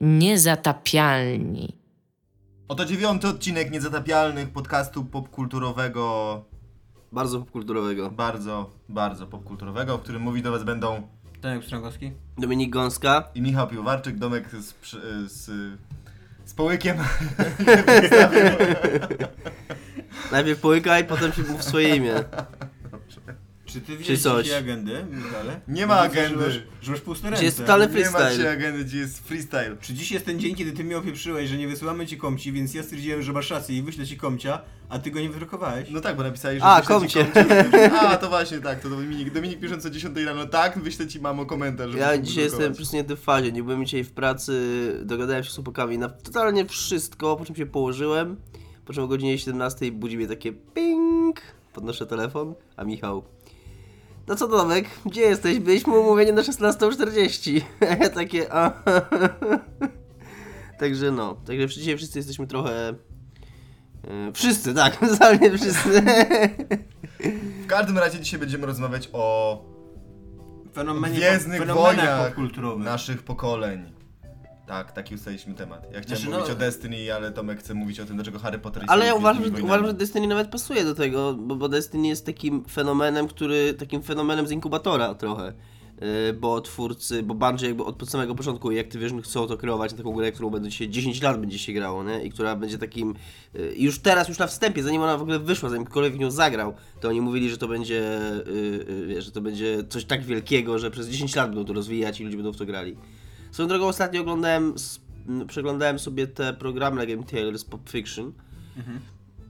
Niezatapialni. Oto dziewiąty odcinek niezatapialnych podcastu popkulturowego, Bardzo popkulturowego. bardzo, bardzo popkulturowego, w którym mówić do was będą Tomek Pstrągowski? Dominik Gąska. i Michał Piłowarczyk, Domek z, przy- z, z połykiem. Najpierw połykaj, potem się mów swoje imię. Czy ty widziałeś coś? dzisiaj agendę, Michale? Nie ma Widzę, agendy. Że masz, że masz puste Gdzie ręce. jest totalny Nie ma freestyle. dzisiaj agendy, gdzie jest freestyle. Czy dziś jest ten dzień, kiedy ty mi opieprzyłeś, że nie wysyłamy ci komci, więc ja stwierdziłem, że masz rację i wyślę ci komcia, a ty go nie wydrukowałeś? No tak, bo napisałeś, że A, wyślę ci komcie. komcie. A, to właśnie tak, to Dominik, Dominik pisząc o 10 rano, tak, wyślę ci mamo komentarz. żeby Ja dzisiaj jestem wydrukować. przesunięty w fazie, nie byłem dzisiaj w pracy, dogadałem się z chłopakami na totalnie wszystko, po czym się położyłem, po czym o godzinie 17 budzi mnie takie ping, podnoszę telefon, a Michał, no co Domek, gdzie jesteś? Byliśmy umówieni na 16.40. A ja takie, a Także no, także dzisiaj wszyscy jesteśmy trochę... e, Wszyscy, tak, totalnie wszyscy. W każdym razie dzisiaj będziemy rozmawiać o Fenomenie, gwiezdnych wojnach popkulturowych. naszych pokoleń. Tak, taki ustaliliśmy temat. Ja chciałem Znaczy, mówić no- o Destiny, ale Tomek chce mówić o tym, dlaczego Harry Potter jest Ale ja uważam, że, uważam, że. Destiny nawet pasuje do tego, bo, bo Destiny jest takim fenomenem, który, takim fenomenem z inkubatora trochę. Yy, bo twórcy, bo Bungie jakby od samego początku i Activision chcą to kreować na taką grę, którą będzie się 10 lat będzie się grało, nie? I która będzie takim, yy, już teraz, już na wstępie, zanim ona w ogóle wyszła, zanim ktokolwiek w nią zagrał, to oni mówili, że to będzie, yy, wiesz, że to będzie coś tak wielkiego, że przez 10 lat będą to rozwijać i ludzie będą w to grali. Swoją drogą ostatnio oglądałem, przeglądałem sobie te programy na Game Tales Pop Fiction.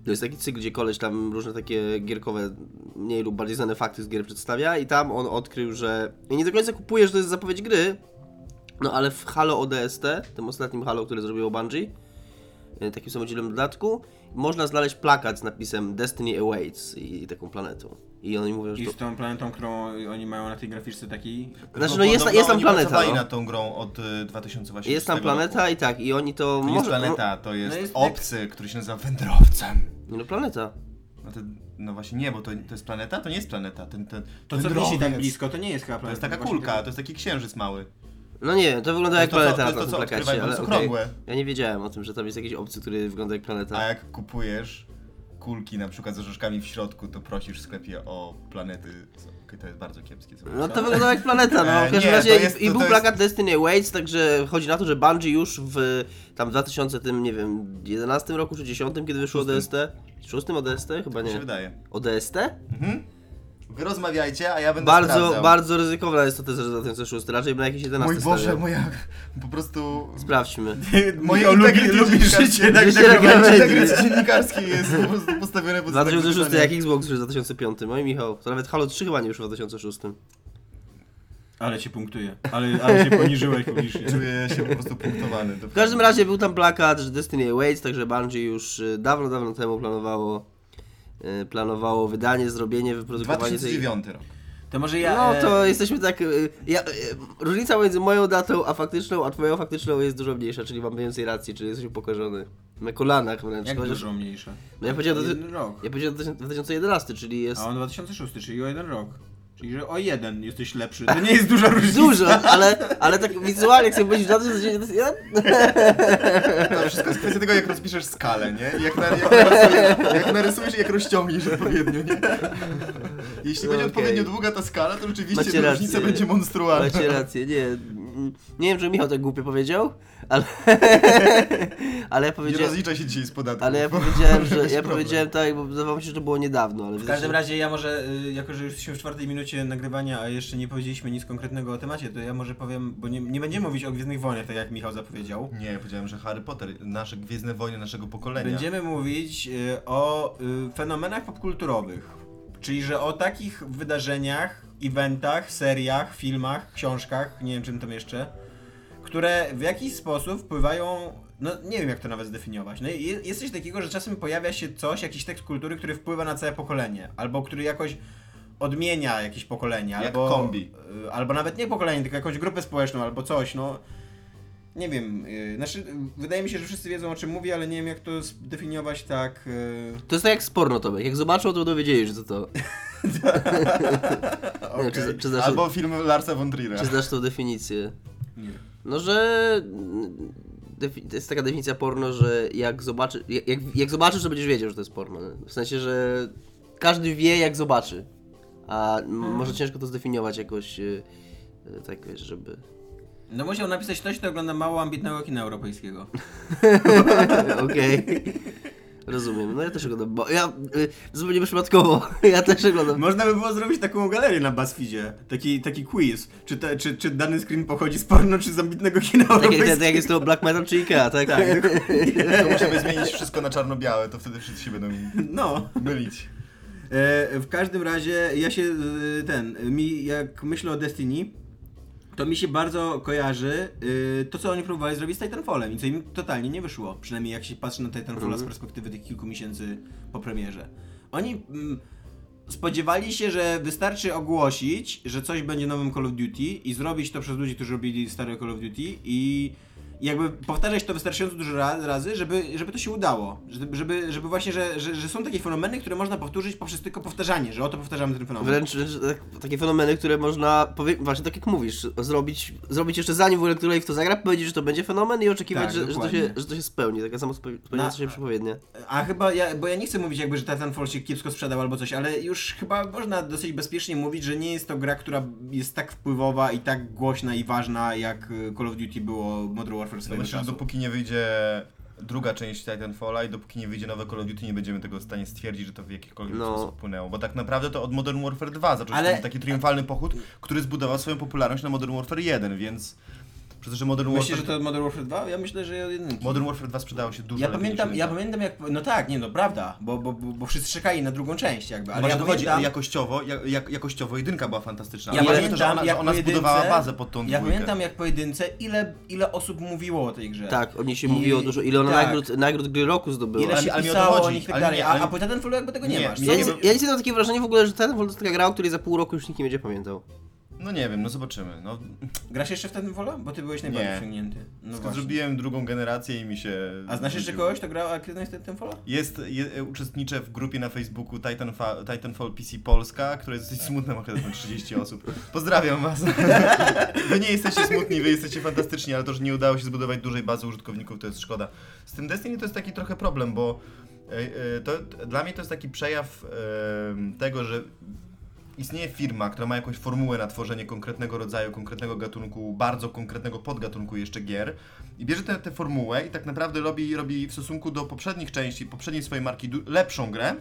To jest taki cykl, gdzie koleś tam różne takie gierkowe, mniej lub bardziej znane fakty z gier przedstawia i tam on odkrył, że... Ja nie do końca kupuję, że to jest zapowiedź gry, no ale w Halo ODST, tym ostatnim Halo, które zrobiło Bungie, takim samodzielnym dodatku, można znaleźć plakat z napisem Destiny Awaits i taką planetą. I oni mówią, że I to... z tą planetą, którą oni mają na tej graficzce takiej... Znaczy, Bo no jest, podobno jest tam oni planeta, no. nad tą grą od y, 2008 Jest tam planeta roku. i tak, i oni to... To nie jest może- planeta, to jest, jest- obcy, który się nazywa wędrowcem. No, no planeta. No, to, no właśnie nie, bo to, to jest planeta? To nie jest planeta. Ten, ten, To co wisi tak blisko, to nie jest chyba To planeta. jest taka kulka, tak- to jest taki księżyc mały. No nie, to wygląda jak to, co- planeta to jest na to, tym co plakacie, odkrywają, ale jest okej. Ja nie wiedziałem o tym, że tam jest jakiś obcy, który wygląda jak planeta. A jak kupujesz kulki na przykład z orzeszkami w środku, to prosisz w sklepie o planety. Okej, to jest bardzo kiepskie. co No to wygląda jak planeta, no. E, W każdym nie, razie to i- jest- i, to- był to plakat Destiny Awaits, także chodzi na to, że Bungie już w tam 2000 tym, nie wiem, 11 roku czy 10, kiedy wyszło Szóstym. ODST? 6 ODST? Chyba Tak mi się nie. wydaje. ODST? Mhm. Wy rozmawiajcie, a ja będę Bardzo, sprawdzał. bardzo ryzykowna jest to też, że 2006, raczej na jakieś 11 Mój Boże, stawiał. moja... Po prostu... Sprawdźmy. Moje Michał lubi, integrity lubi życie, Życie na tak, gawędzi. Integrity dziennikarskie jest po prostu postawione pod znakiem 2006 zapytania. jak Xbox już w 2005. No i Michał, to nawet Halo 3 chyba nie wyszło w 2006. Ale cię punktuje. Ale, ale się poniżyłeś publicznie. Czuję się po prostu punktowany. W każdym razie był tam plakat, że Destiny Awaits, także Bungie już y, dawno, dawno temu planowało planowało wydanie, zrobienie, wyprodukowanie tej... 2009 rok. To może ja... No e, to jesteśmy tak. y, Ja, y, różnica między moją datą a faktyczną, a twoją faktyczną jest dużo mniejsza, czyli mam więcej racji, czyli jesteś upokorzony. Na kolanach wręcz. Jak chociaż- dużo mniejsze? No ja powiedziałem, rok. Ja powiedziałem 2011, czyli jest. A on 2006, czyli o jeden rok. Czyli, że o jeden jesteś lepszy. To nie jest duża różnica. Dużo, ale, ale tak wizualnie, jak sobie myślisz na to, to się- ja- To wszystko jest kwestia tego, jak rozpiszesz skalę, nie? I Jak, na, jak, narysujesz, jak narysujesz i jak rozciągniesz odpowiednio, nie? Jeśli będzie Okej. odpowiednio długa ta skala, to rzeczywiście Macie ta różnica rację. będzie monstrualna. Macie rację, nie. Nie wiem, czy Michał tak głupio powiedział, ale. ale ja Nie powiedziałem. rozlicza się dzisiaj z podatku. Ale ja powiedziałem, że ja powiedziałem tak, bo wydawało mi się, że to było niedawno, ale W każdym razie ja może, y, jako że już jesteśmy w czwartej minucie nagrywania, a jeszcze nie powiedzieliśmy nic konkretnego o temacie, to ja może powiem, bo nie, nie będziemy mówić o Gwiezdnych Wojnach, tak jak Michał zapowiedział. Nie, ja powiedziałem, że Harry Potter, nasze Gwiezdne Wojny naszego pokolenia. Będziemy mówić y, o y, fenomenach popkulturowych. Czyli, że o takich wydarzeniach, eventach, seriach, filmach, książkach, nie wiem czym tam jeszcze, które w jakiś sposób wpływają, no nie wiem jak to nawet zdefiniować. No, jest coś takiego, że czasem pojawia się coś, jakiś tekst kultury, który wpływa na całe pokolenie, albo który jakoś odmienia jakieś pokolenie, Jak albo kombi. y, albo nawet nie pokolenie, tylko jakąś grupę społeczną, albo coś, no. Nie wiem, y, znaczy, wydaje mi się, że wszyscy wiedzą o czym mówię, ale nie wiem jak to zdefiniować tak. y, To jest tak jak z porno, Tomek. Jak zobaczą, to będą wiedzieli, że to to. Nie, czy, czy, znasz, Albo film Larsa von Trier'a. czy znasz tą definicję? Nie. No, że to jest taka definicja porno, że jak, zobaczy, jak, jak, zobaczysz, to będziesz wiedział, że to jest porno. W sensie, że każdy wie, jak zobaczy. A m- może ciężko to zdefiniować jakoś y, y, tak, wiesz, żeby... No musiał napisać ktoś, kto ogląda mało ambitnego kina europejskiego. Okej. Rozumiem. No ja też oglądam, bo ja y, zupełnie przypadkowo, ja też oglądam. Można by było zrobić taką galerię na BuzzFeedzie. Taki, taki quiz. Czy, te, czy, czy dany screen pochodzi z porno, czy z ambitnego kina Tak jak, tak jak jest to Black Metal czy Ikea, tak? Tak, To musimy zmienić wszystko na czarno-białe, to wtedy wszyscy się będą No. mylić. E, w każdym razie ja się e, ten, mi jak myślę o Destiny, to mi się bardzo kojarzy e, to, co oni próbowali zrobić z Titanfallem i co im totalnie nie wyszło. Przynajmniej jak się patrzy na Titanfalla z perspektywy tych kilku miesięcy po premierze. Oni mm, spodziewali się, że wystarczy ogłosić, że coś będzie nowym Call of Duty i zrobić to przez ludzi, którzy robili stare Call of Duty i jakby powtarzać to wystarczająco dużo ra- razy, żeby, żeby to się udało. Żeby, żeby, właśnie, że, że, że są takie fenomeny, które można powtórzyć poprzez tylko powtarzanie, że oto powtarzamy ten fenomen. Wręcz tak, takie fenomeny, które można, właśnie tak jak mówisz, zrobić, zrobić jeszcze zanim w ogóle której w to zagra, powiedzieć, że to będzie fenomen i oczekiwać, Tak, że, że, to się, że to się spełni. Taka samo spe- spełniająca się przepowiednia. A chyba, ja, bo ja nie chcę mówić jakby, że Titanfall się kiepsko sprzedał albo coś, ale już chyba można dosyć bezpiecznie mówić, że nie jest to gra, która jest tak wpływowa i tak głośna i ważna, jak y, Call of Duty było Modern Warfare No swojego myślę, że czasu. dopóki nie wyjdzie druga część Titanfalla i dopóki nie wyjdzie nowe Call of Duty, nie będziemy tego w stanie stwierdzić, że to w jakikolwiek No. sposób wpłynęło. Bo tak naprawdę to od Modern Warfare 2 zaczął się Ale- ten taki triumfalny pochód, który zbudował swoją popularność na Modern Warfare 1, więc... Przecież że Modern Myślisz, Warfare... że to od Modern Warfare 2? Ja myślę, że jedynki. Modern Warfare 2 sprzedało się dużo Ja lepiej pamiętam, niż ja jedynka. pamiętam jak, no tak, nie no, prawda, bo, bo, bo, bo wszyscy czekali na drugą część jakby, ale Ale ja dochodzi, pamiętam, ale jakościowo, jak, jak, jakościowo jedynka była fantastyczna. Ja Ale pamiętam, to, że ona, jak że ona po zbudowała jedynce- bazę pod tą ja dwójkę. pamiętam jak po jedynce, ile, ile osób mówiło o tej grze. Tak, o niej się I- mówiło dużo. Ile ona tak. nagród, nagród gry roku zdobyła. Ile Ale- się ale mi o to pisało o chodzi, nich i tak ale dalej, nie, a, ale- a po Titanfallu jakby tego nie, Nie, masz. mi- Ja nie ja nie mam takie wrażenie w ogóle, że Titanfall to taka gra, o której za pół roku już nikt nie będzie pamiętał. No nie wiem, no zobaczymy. No, Grasz jeszcze w Titanfalla? Bo ty byłeś najbardziej Nie. wciągnięty. No właśnie. zrobiłem drugą generację i mi się... A znasz jeszcze kogoś, kto grał aktywnie w Titanfalla? Jest, je, uczestniczę w grupie na Facebooku Titanfall, Titanfall PC Polska, która jest dosyć smutna, ma chyba 30 osób. Pozdrawiam was. Wy nie jesteście smutni, wy jesteście fantastyczni, ale to, że nie udało się zbudować dużej bazy użytkowników, to jest szkoda. Z tym Destiny to jest taki trochę problem, bo e, e, to, dla mnie to jest taki przejaw e, tego, że istnieje firma, która ma jakąś formułę na tworzenie konkretnego rodzaju, konkretnego gatunku, bardzo konkretnego podgatunku jeszcze gier i bierze tę formułę i tak naprawdę robi, robi w stosunku do poprzednich części, poprzedniej swojej marki lepszą grę,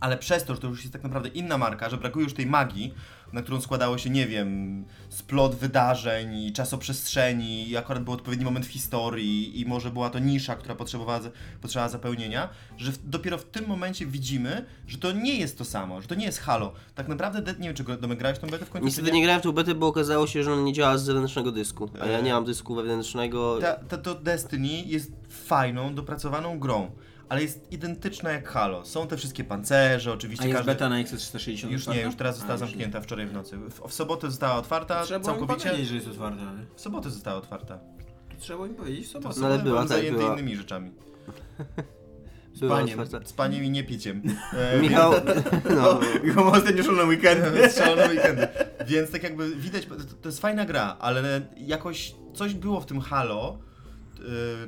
ale przez to, że to już jest tak naprawdę inna marka, że brakuje już tej magii, na którą składało się, nie wiem, splot wydarzeń i czasoprzestrzeni i akurat był odpowiedni moment w historii i może była to nisza, która potrzebowała, potrzebowała zapełnienia, że w, dopiero w tym momencie widzimy, że to nie jest to samo, że to nie jest Halo. Tak naprawdę, nie wiem, czy Domek grałeś tą betę w końcu, Niestety nie grałem w tą betę, bo okazało się, że ona nie działa z zewnętrznego dysku. A ja Eee. nie mam dysku wewnętrznego. Ta, ta, to Destiny jest fajną, dopracowaną grą, ale jest identyczna jak Halo. Są te wszystkie pancerze, oczywiście A jest każdy... beta na XS360? Już nie, już teraz została A, już nie. zamknięta wczoraj w nocy. W, w sobotę została otwarta, Trzeba całkowicie. powiedzieć, że jest otwarta. ale- W sobotę została otwarta. Trzeba im powiedzieć w To sobotę. No, ale była, byłem tak, zajęty była. innymi rzeczami. Była paniem. Z paniem i nie piciem. E, Michał, no, Michał ma ostatnio szło na weekend. Więc szalone weekendy. Więc tak jakby widać, to, to jest fajna gra, ale jakoś coś było w tym Halo,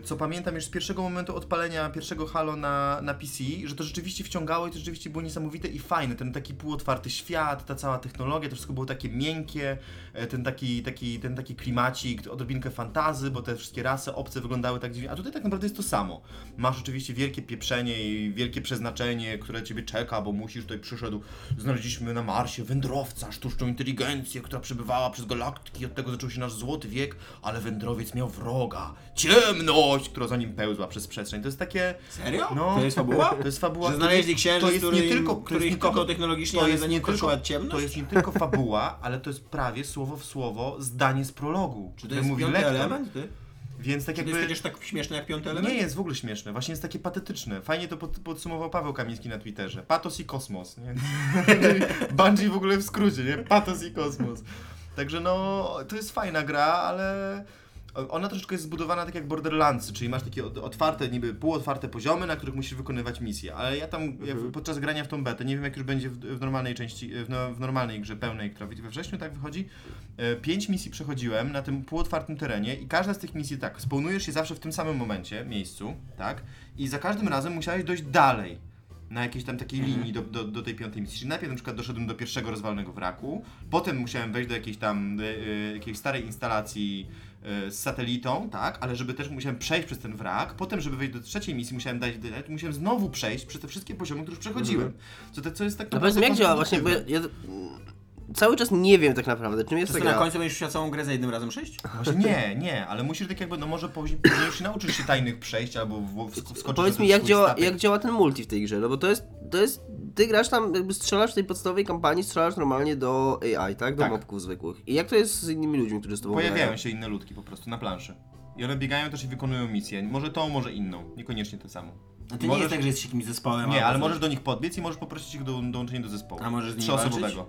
co pamiętam już z pierwszego momentu odpalenia pierwszego Halo na, na PC, że to rzeczywiście wciągało i to rzeczywiście było niesamowite i fajne. Ten taki półotwarty świat, ta cała technologia, to wszystko było takie miękkie, e, ten taki, taki, ten taki klimacik, odrobinkę fantazy, bo te wszystkie rasy obce wyglądały tak dziwnie, a tutaj tak naprawdę jest to samo. Masz oczywiście wielkie pieprzenie i wielkie przeznaczenie, które ciebie czeka, bo musisz, tutaj przyszedł, znaleźliśmy na Marsie wędrowca, sztuczną inteligencję, która przebywała przez galaktyki, od tego zaczął się nasz złoty wiek, ale wędrowiec miał wroga, ciemność, która za nim pełzła przez przestrzeń. To jest takie... Serio? No. To jest fabuła? To jest fabuła. Że to znaleźli księżyc, to jest który nie im- który ich nie tylko- kochał technologicznie, to ale jest za nie nim ciemność? to jest nie tylko fabuła, ale to jest prawie słowo w słowo zdanie z prologu. Czy to które jest mówi piąty lektor. element? Ty? Więc tak to jakby... jest chociaż tak śmieszne jak piąty element? Nie jest w ogóle śmieszne, właśnie jest takie patetyczne. Fajnie to pod, podsumował Paweł Kamiński na Twitterze. Patos i kosmos, nie? Bungie w ogóle w skrócie, nie? Patos i kosmos. Także no, to jest fajna gra, ale... ona troszeczkę jest zbudowana tak jak Borderlands, czyli masz takie otwarte, niby półotwarte poziomy, na których musisz wykonywać misje, ale ja tam ja w- podczas grania w tą betę, nie wiem jak już będzie w, w normalnej części, w, no, w normalnej grze pełnej, która we wrześniu, tak wychodzi, e, pięć misji przechodziłem na tym półotwartym terenie i każda z tych misji tak, spełnujesz się zawsze w tym samym momencie, miejscu, tak, i za każdym razem musiałeś dojść dalej na jakiejś tam takiej linii do, do, do tej piątej misji. Czyli najpierw na przykład doszedłem do pierwszego rozwalonego wraku, potem musiałem wejść do jakiejś tam y, y, jakiejś starej instalacji z satelitą, tak, ale żeby też musiałem przejść przez ten wrak, potem żeby wejść do trzeciej misji musiałem dać dać, musiałem znowu przejść przez te wszystkie poziomy, które już przechodziłem. Co, to, co jest tak No powiedz mi, jak działa właśnie, bo ja, ja cały czas nie wiem tak naprawdę, czym jest To ta na gra. końcu będziesz musiał całą grę za jednym razem przejść? Właśnie nie, nie, ale musisz tak jakby, no może później, się nauczysz się tajnych przejść albo w, w, wskoczyć Powiedz na mi, jak działa, jak działa ten multi w tej grze, no bo to jest, to jest, ty grasz tam, jakby strzelasz w tej podstawowej kampanii, strzelasz normalnie do AI, tak? Do Tak. mobków zwykłych. I jak to jest z innymi ludźmi, którzy z tobą Pojawiają grają? się inne ludki po prostu na planszy. I one biegają też i wykonują misję. Może tą, może inną. Niekoniecznie tę samą. A to nie Możesz- jest tak, że jesteś jakimś zespołem. Nie, albo ale coś. możesz do nich podbiec i możesz poprosić ich do dołączenia do zespołu. A możesz z nimi Trzyosobowego.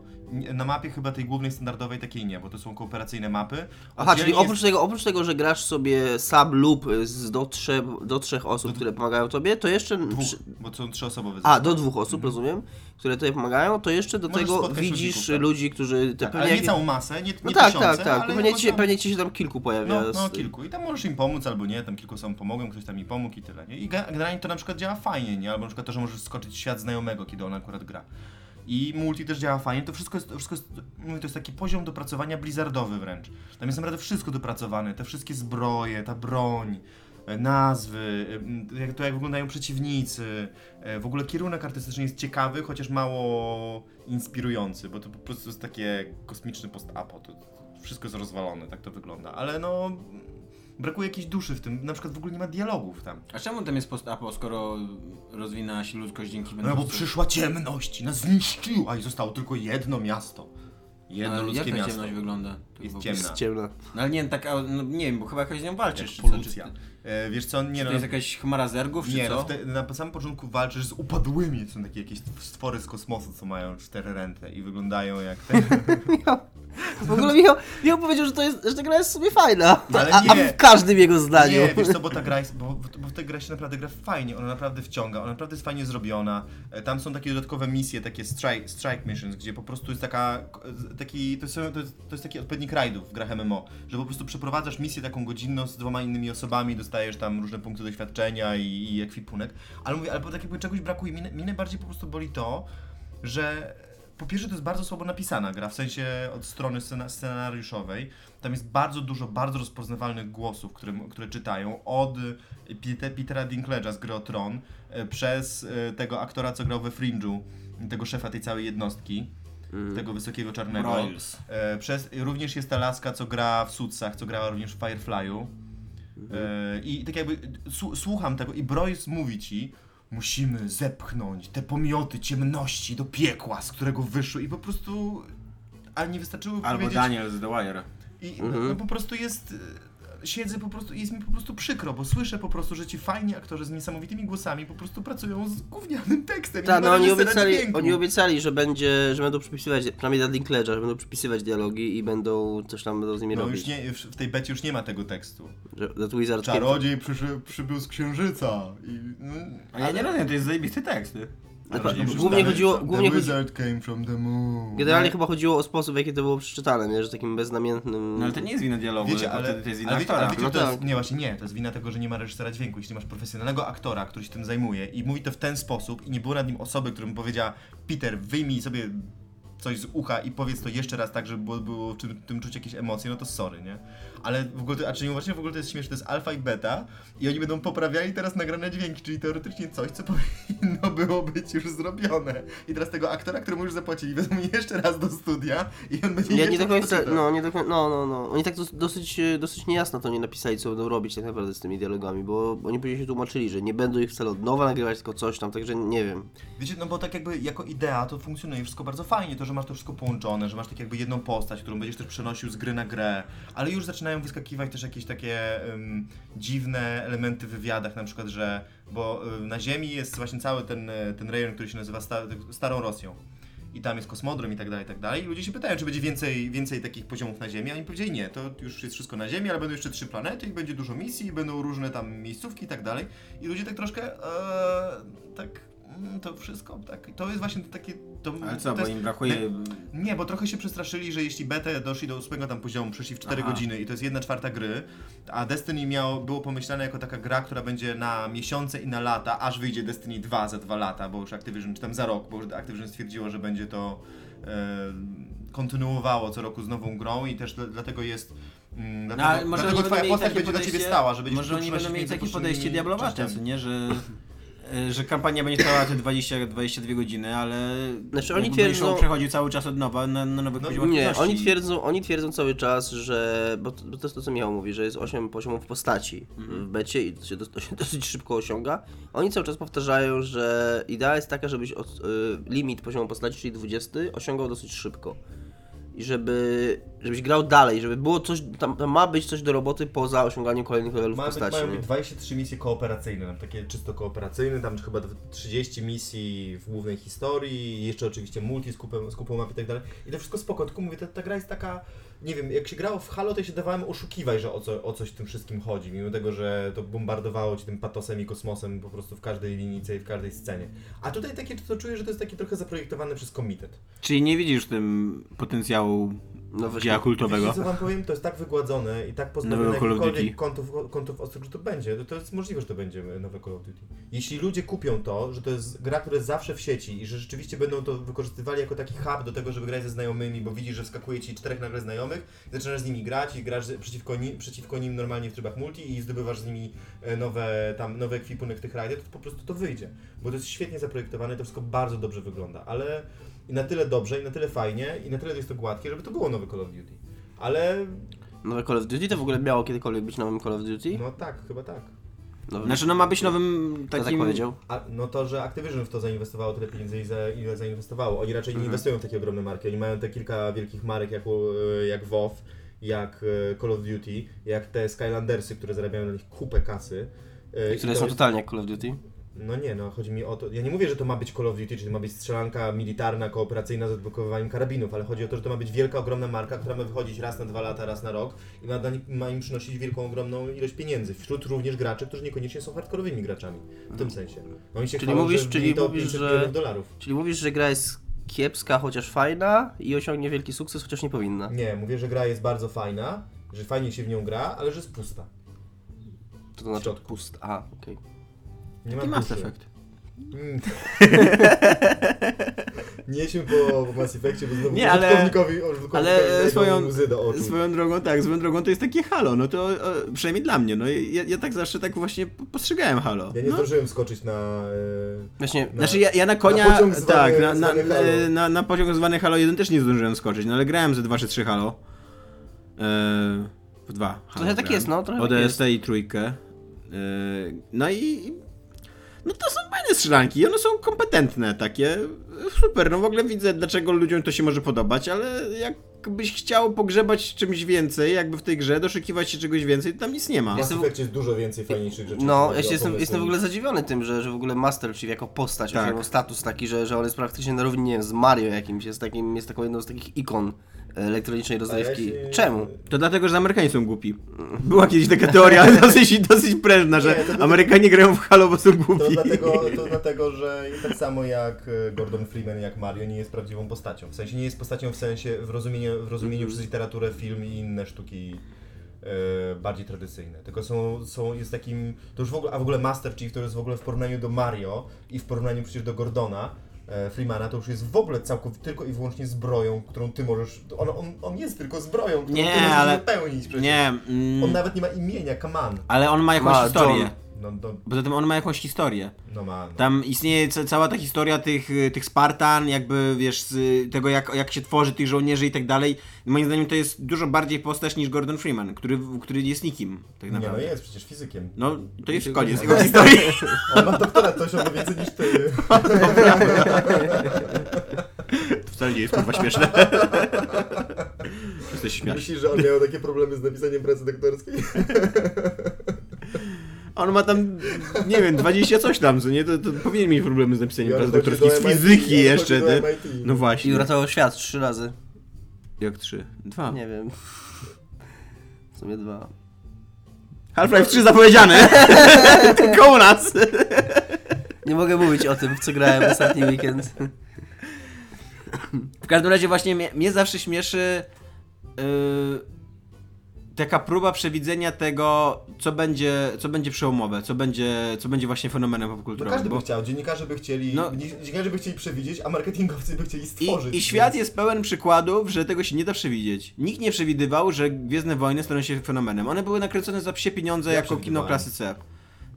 Na mapie chyba tej głównej standardowej takiej nie, bo to są kooperacyjne mapy. Aha, Oddzielnie czyli oprócz jest- tego, oprócz tego, że grasz sobie sub lub z do, trze, do trzech osób, które pomagają tobie, to jeszcze... Dwóch, przy- bo są trzyosobowe A, do dwóch osób, rozumiem, które tutaj pomagają, to jeszcze do Możesz tego widzisz ludzi, tak. ludzi, którzy... Te Tak, pewnie ale nie całą masę, nie, nie No tak, tysiące, tak, tak. ale Pewnie jakoś ci, tam- pewnie ci się tam kilku pojawia. No, no kilku. I tam możesz im pomóc albo nie, tam kilku sam pomogą, ktoś tam mi pomógł i tyle. Nie? I ge- generalnie to na przykład działa fajnie, nie? Albo na przykład to, że możesz skoczyć w świat znajomego, kiedy on akurat gra. I multi też działa fajnie, to wszystko jest, to wszystko jest, to jest taki poziom dopracowania blizzardowy wręcz. Tam jest naprawdę wszystko dopracowane, te wszystkie zbroje, ta broń, e, nazwy, e, jak, to jak wyglądają przeciwnicy. E, W ogóle kierunek artystyczny jest ciekawy, chociaż mało inspirujący, bo to po prostu jest takie kosmiczny post-apo. To wszystko jest rozwalone, tak to wygląda. Ale no, brakuje jakiejś duszy w tym, na przykład w ogóle nie ma dialogów tam. A czemu tam jest post-apo, skoro rozwinęła się ludzkość dzięki No bo przyszła ciemność nas zniszczyła i zostało tylko jedno miasto. Jedno Ale ludzkie jak ta miasto. ciemność wygląda? To Jest ciemna. Jest ciemna. No ale nie, tak, a, no, nie wiem, bo chyba jakoś z nią walczysz. Jak czy co? polucja. Czy, czy E, wiesz co, nie to no, jest jakaś chmara zergów, czy nie, co? no, na samym początku walczysz z upadłymi, to są takie jakieś stwory z kosmosu, co mają cztery ręce i wyglądają jak te... W ogóle Michał, Michał powiedział, że, to jest, że ta gra jest sobie fajna. Ale a, a nie. w każdym jego zdaniu. Nie, wiesz co, bo ta gra jest, bo, bo w tej gra się naprawdę gra fajnie, ona naprawdę wciąga, ona naprawdę jest fajnie zrobiona. E, Tam są takie dodatkowe misje, takie strike, strike missions, gdzie po prostu jest taka, taki, to jest, to jest, to jest taki odpowiednik rajdów w grach MMO, że po prostu przeprowadzasz misję taką godzinną z dwoma innymi osobami, dostajesz tam różne punkty doświadczenia i, i ekwipunek, ale mówię, ale tak jakby czegoś brakuje, mnie, mnie najbardziej po prostu boli to, że po pierwsze to jest bardzo słabo napisana gra, w sensie od strony scena, scenariuszowej. Tam jest bardzo dużo bardzo rozpoznawalnych głosów, które, które czytają. Od Pete- Petera Dinklage'a z gry o Tron, e, przez e, tego aktora, co grał we Fringe'u, tego szefa tej całej jednostki, tego wysokiego czarnego. Broyles. E, przez, również jest ta laska, co gra w Suitsach, co grała również w Firefly'u. E, I tak jakby su- słucham tego i Broyce mówi ci, musimy zepchnąć te pomioty ciemności do piekła, z którego wyszły i po prostu... A nie wystarczyło Albo. Daniel z The Wire. I no, no po prostu jest... Siedzę po prostu i jest mi po prostu przykro, bo słyszę po prostu, że ci fajni aktorzy z niesamowitymi głosami po prostu pracują z gównianym tekstem. i Tak, nie no oni obiecali, oni obiecali, że będzie, że będą przypisywać, przynajmniej dla Dinklage'a, że będą przypisywać dialogi i będą coś tam będą z nimi No robić. już nie, w tej becie już nie ma tego tekstu. Że That Wizard Czarodziej przyszy, przybył z księżyca. I, no, A ja nie rozumiem, to jest zajebisty tekst. ty. Głównie chodziło- The głównie chodzi- wizard came from the moon. Generalnie chyba chodziło o sposób, w jaki to było przeczytane, nie? Że takim beznamiętnym... No ale to nie jest wina dialogu, Wiecie, ale, wtedy to jest wina ale wiecie, ale aktora. wiecie, No to jest, tak. nie właśnie nie, to jest wina tego, że nie ma reżysera dźwięku. Jeśli masz profesjonalnego aktora, który się tym zajmuje i mówi to w ten sposób i nie było nad nim osoby, którym powiedziała Peter, wyjmij sobie coś z ucha i powiedz to jeszcze raz tak, żeby było, było w tym, tym czuć jakieś emocje, no to sorry, nie? Ale w ogóle, to- a czyli właśnie w ogóle to jest śmieszne, to jest alfa i beta i oni będą poprawiali teraz nagrane dźwięki, czyli teoretycznie coś, co powinno było być już zrobione. I teraz tego aktora, któremu już zapłacili, wezmą jeszcze raz do studia i on będzie Ja nie jeszcze do końca, no nie do końca, no, no, no. Oni tak dos, dosyć, e, dosyć niejasno to nie napisali, co będą robić tak naprawdę z tymi dialogami, bo oni później się tłumaczyli, że nie będą ich wcale od nowa nagrywać, tylko coś tam, także nie wiem. Wiecie, no bo tak jakby jako idea to funkcjonuje wszystko bardzo fajnie, to, że masz to wszystko połączone, że masz tak jakby jedną postać, którą będziesz też przenosił z gry na grę, ale już zaczynają wyskakiwać też jakieś takie ym, dziwne elementy w wywiadach, na przykład, że, bo y, na Ziemi jest właśnie cały ten, y, ten rejon, który się nazywa sta, Starą Rosją. i tam jest kosmodrom i tak dalej, i tak dalej. I ludzie się pytają, czy będzie więcej, więcej takich poziomów na Ziemi, a oni powiedzieli nie, to już jest wszystko na Ziemi, ale będą jeszcze trzy planety i będzie dużo misji, i będą różne tam miejscówki i tak dalej. I ludzie tak troszkę, eee, tak, to wszystko, tak, to jest właśnie takie... To, Ale co, bo im brakuje... nie, bo trochę się przestraszyli, że jeśli betę doszli do ósmego tam poziomu, przeszli w 4 Aha. godziny i to jest jedna czwarta gry, a Destiny miał, było pomyślane jako taka gra, która będzie na miesiące i na lata, aż wyjdzie Destiny 2 za dwa lata, bo już Activision, czy tam za rok, bo już Activision stwierdziło, że będzie to e, kontynuowało co roku z nową grą i też dla, dlatego jest... Mm, dlatego, ale może dlatego twoja postać będzie dla ciebie stała, że będziesz Może oni będą między takie podejście diablowate, nie, że... e, Że kampania będzie trwała te 20-22 godziny, ale Znaczy, oni twierdzą- ją przechodził cały czas od nowa na, na nowych No, poziomach Nie, trudności. oni twierdzą, oni twierdzą cały czas, że. Bo to, bo to jest to, co Michał mówi, że jest 8 poziomów postaci w becie i to się, to się dosyć szybko osiąga. Oni cały czas powtarzają, że idea jest taka, żebyś od, y, limit poziomu postaci, czyli 20, osiągał dosyć szybko. I żeby, żebyś grał dalej, żeby było coś, tam, tam ma być coś do roboty poza osiąganiem kolejnych levelów Ma być, postaci. mają nie? być 23 misje kooperacyjne, tam takie czysto kooperacyjne, tam chyba 30 misji w głównej historii, jeszcze oczywiście multi z kupą, z kupą map i tak dalej. I to wszystko spoko, tylko mówię, ta, ta gra jest taka, nie wiem, jak się grało w Halo, to ja się dawałem oszukiwać, że o, co, o coś w tym wszystkim chodzi, mimo tego, że to bombardowało ci tym patosem i kosmosem po prostu w każdej linijce i w każdej scenie. A tutaj takie, to czuję, że to jest takie trochę zaprojektowane przez komitet. Czyli nie widzisz w tym potencjału No właśnie. dzieła kultowego? Wiecie, co wam powiem? To jest tak wygładzone i tak pozbawione jakichkolwiek kątów, kątów ostrych, że to będzie. To, to jest możliwe, że to będzie nowe Call of Duty. Jeśli ludzie kupią to, że to jest gra, która jest zawsze w sieci i że rzeczywiście będą to wykorzystywali jako taki hub do tego, żeby grać ze znajomymi, bo widzisz, że wskakuje ci czterech nagle znajomych, i zaczynasz z nimi grać i grasz z- przeciwko, ni, przeciwko nim normalnie w trybach multi i zdobywasz z nimi e, nowe, tam, nowy ekwipunek tych rajdów, to po prostu to wyjdzie. Bo to jest świetnie zaprojektowane, to wszystko bardzo dobrze wygląda, ale i na tyle dobrze, i na tyle fajnie, i na tyle jest to gładkie, żeby to było nowe Call of Duty. Ale Nowe Call of Duty to w ogóle miało kiedykolwiek być nowym Call of Duty? no tak, chyba tak. Nowy- Znaczy no ma być nowym tak takim... powiedział? A, no to, że Activision w to zainwestowało tyle pieniędzy, ile, zainwestowało. Oni raczej nie Mhm. inwestują w takie ogromne marki. Oni mają te kilka wielkich marek jak, e, jak WoW, jak e, Call of Duty, jak te Skylandersy, które zarabiają na nich kupę kasy. E, i Które to są jest- totalnie jak Call of Duty? No nie, no chodzi mi o to. Ja nie mówię, że to ma być Call of Duty, czyli to ma być strzelanka militarna, kooperacyjna z odblokowywaniem karabinów, ale chodzi o to, że to ma być wielka, ogromna marka, która ma wychodzić raz na dwa lata, raz na rok i ma, ma im przynosić wielką, ogromną ilość pieniędzy. Wśród również graczy, którzy niekoniecznie są hardkorowymi graczami. W tym sensie. Oni się Czyli chwalą, mówisz- że czyli mówisz, 500 że- dolarów. Czyli mówisz, że gra jest kiepska, chociaż fajna i osiągnie wielki sukces, chociaż nie powinna. Nie, mówię, że gra jest bardzo fajna, że fajnie się w nią gra, ale że jest pusta. To to znaczy środku. pust. Aha, okej. Nie Taki ma Mass. Effect. Mm. Nie jedźmy po, po Mass Effectie, bo znowu Nie, ale- użytkownikowi, użytkownikowi ale swoją- łzy do oczu. Swoją drogą, tak, swoją drogą to jest takie Halo, no to e, przynajmniej dla mnie, no ja, ja tak zawsze tak właśnie po- postrzegałem Halo. Ja nie no. zdążyłem skoczyć na... E, Właśnie, na Znaczy ja, ja na konia, Na pociąg zwany- tak, na, na, e, na, na pociąg zwany Halo 1 też nie zdążyłem skoczyć, no ale grałem ze 2 czy 3 Halo. E, w dwa Halo Trochę tak grałem. jest, no, trochę tak ODST i trójkę. E, no i... No to są fajne strzelanki one są kompetentne takie. Super, no w ogóle widzę dlaczego ludziom to się może podobać, ale jakbyś chciał pogrzebać czymś więcej, jakby w tej grze, doszukiwać się czegoś więcej, to tam nic nie ma. Mass Effect jest dużo więcej fajniejszych rzeczy. No, ja się jestem, jestem w ogóle zadziwiony tym, że, że w ogóle Master Chief jako postać Tak. osiągnął status taki, że, że on jest praktycznie na równi nie wiem, z Mario jakimś, jest, takim, jest taką jedną z takich ikon elektronicznej rozrywki. się- Czemu? To dlatego, że Amerykanie są głupi. Była kiedyś taka teoria, ale dosyć, dosyć prężna, że Nie, to- to- Amerykanie grają w Halo, bo są To głupi. dlatego, to dlatego, że tak samo jak e, Gordon Freeman, jak Mario, nie jest prawdziwą postacią. W sensie nie jest postacią w sensie, w rozumieniu, w rozumieniu przez literaturę, film i inne sztuki e, bardziej tradycyjne. Tylko są, są, jest takim, to już w ogóle, a w ogóle Master Chief to jest w ogóle w porównaniu do Mario i w porównaniu przecież do Gordona, Freemana, to już jest w ogóle całkowicie tylko i wyłącznie zbroją, którą ty możesz, on, on, on jest tylko zbroją, którą Nie, ty możesz ale- wypełnić przecież. Nie, On mm, nawet nie ma imienia, come on. ale on ma jakąś Ma, historię. John. No, no, Poza tym on ma jakąś historię. no ma, no. Tam istnieje ca- cała ta historia tych, y, tych Spartan, jakby wiesz, z y, tego jak, jak się tworzy tych żołnierzy i tak dalej. Moim zdaniem to jest dużo bardziej postać niż Gordon Freeman, który, który jest nikim, tak Nie, no naprawdę. jest przecież fizykiem. No, to jest koniec jego historii. On ma doktorat, to osiągnął więcej niż ty. To wcale nie jest kurwa śmieszne. Jesteś śmiać. Myślisz, że on miał takie problemy z napisaniem pracy doktorskiej? On ma tam, nie wiem, 20 coś tam, co nie? To, to powinien mieć problemy z napisaniem I on prac chodzi doktorskich do z fizyki i jeszcze. MIT. No I właśnie. uratował świat trzy razy. Jak trzy? Dwa. Nie wiem. W sumie dwa. Half-Life 3 zapowiedziane! Tylko u nas! Nie mogę mówić o tym, w co grałem ostatni weekend. W każdym razie właśnie mnie, mnie zawsze śmieszy yy, taka próba przewidzenia tego, co będzie, co będzie przełomowe, co będzie, co będzie właśnie fenomenem No popkulturowym. każdy by bo- chciał, dziennikarze by chcieli, No. dziennikarze by chcieli przewidzieć, a marketingowcy by chcieli stworzyć. I, I świat więc- jest pełen przykładów, że tego się nie da przewidzieć. Nikt nie przewidywał, że Gwiezdne Wojny staną się fenomenem. One były nakręcone za psie pieniądze Ja jako kino klasy C.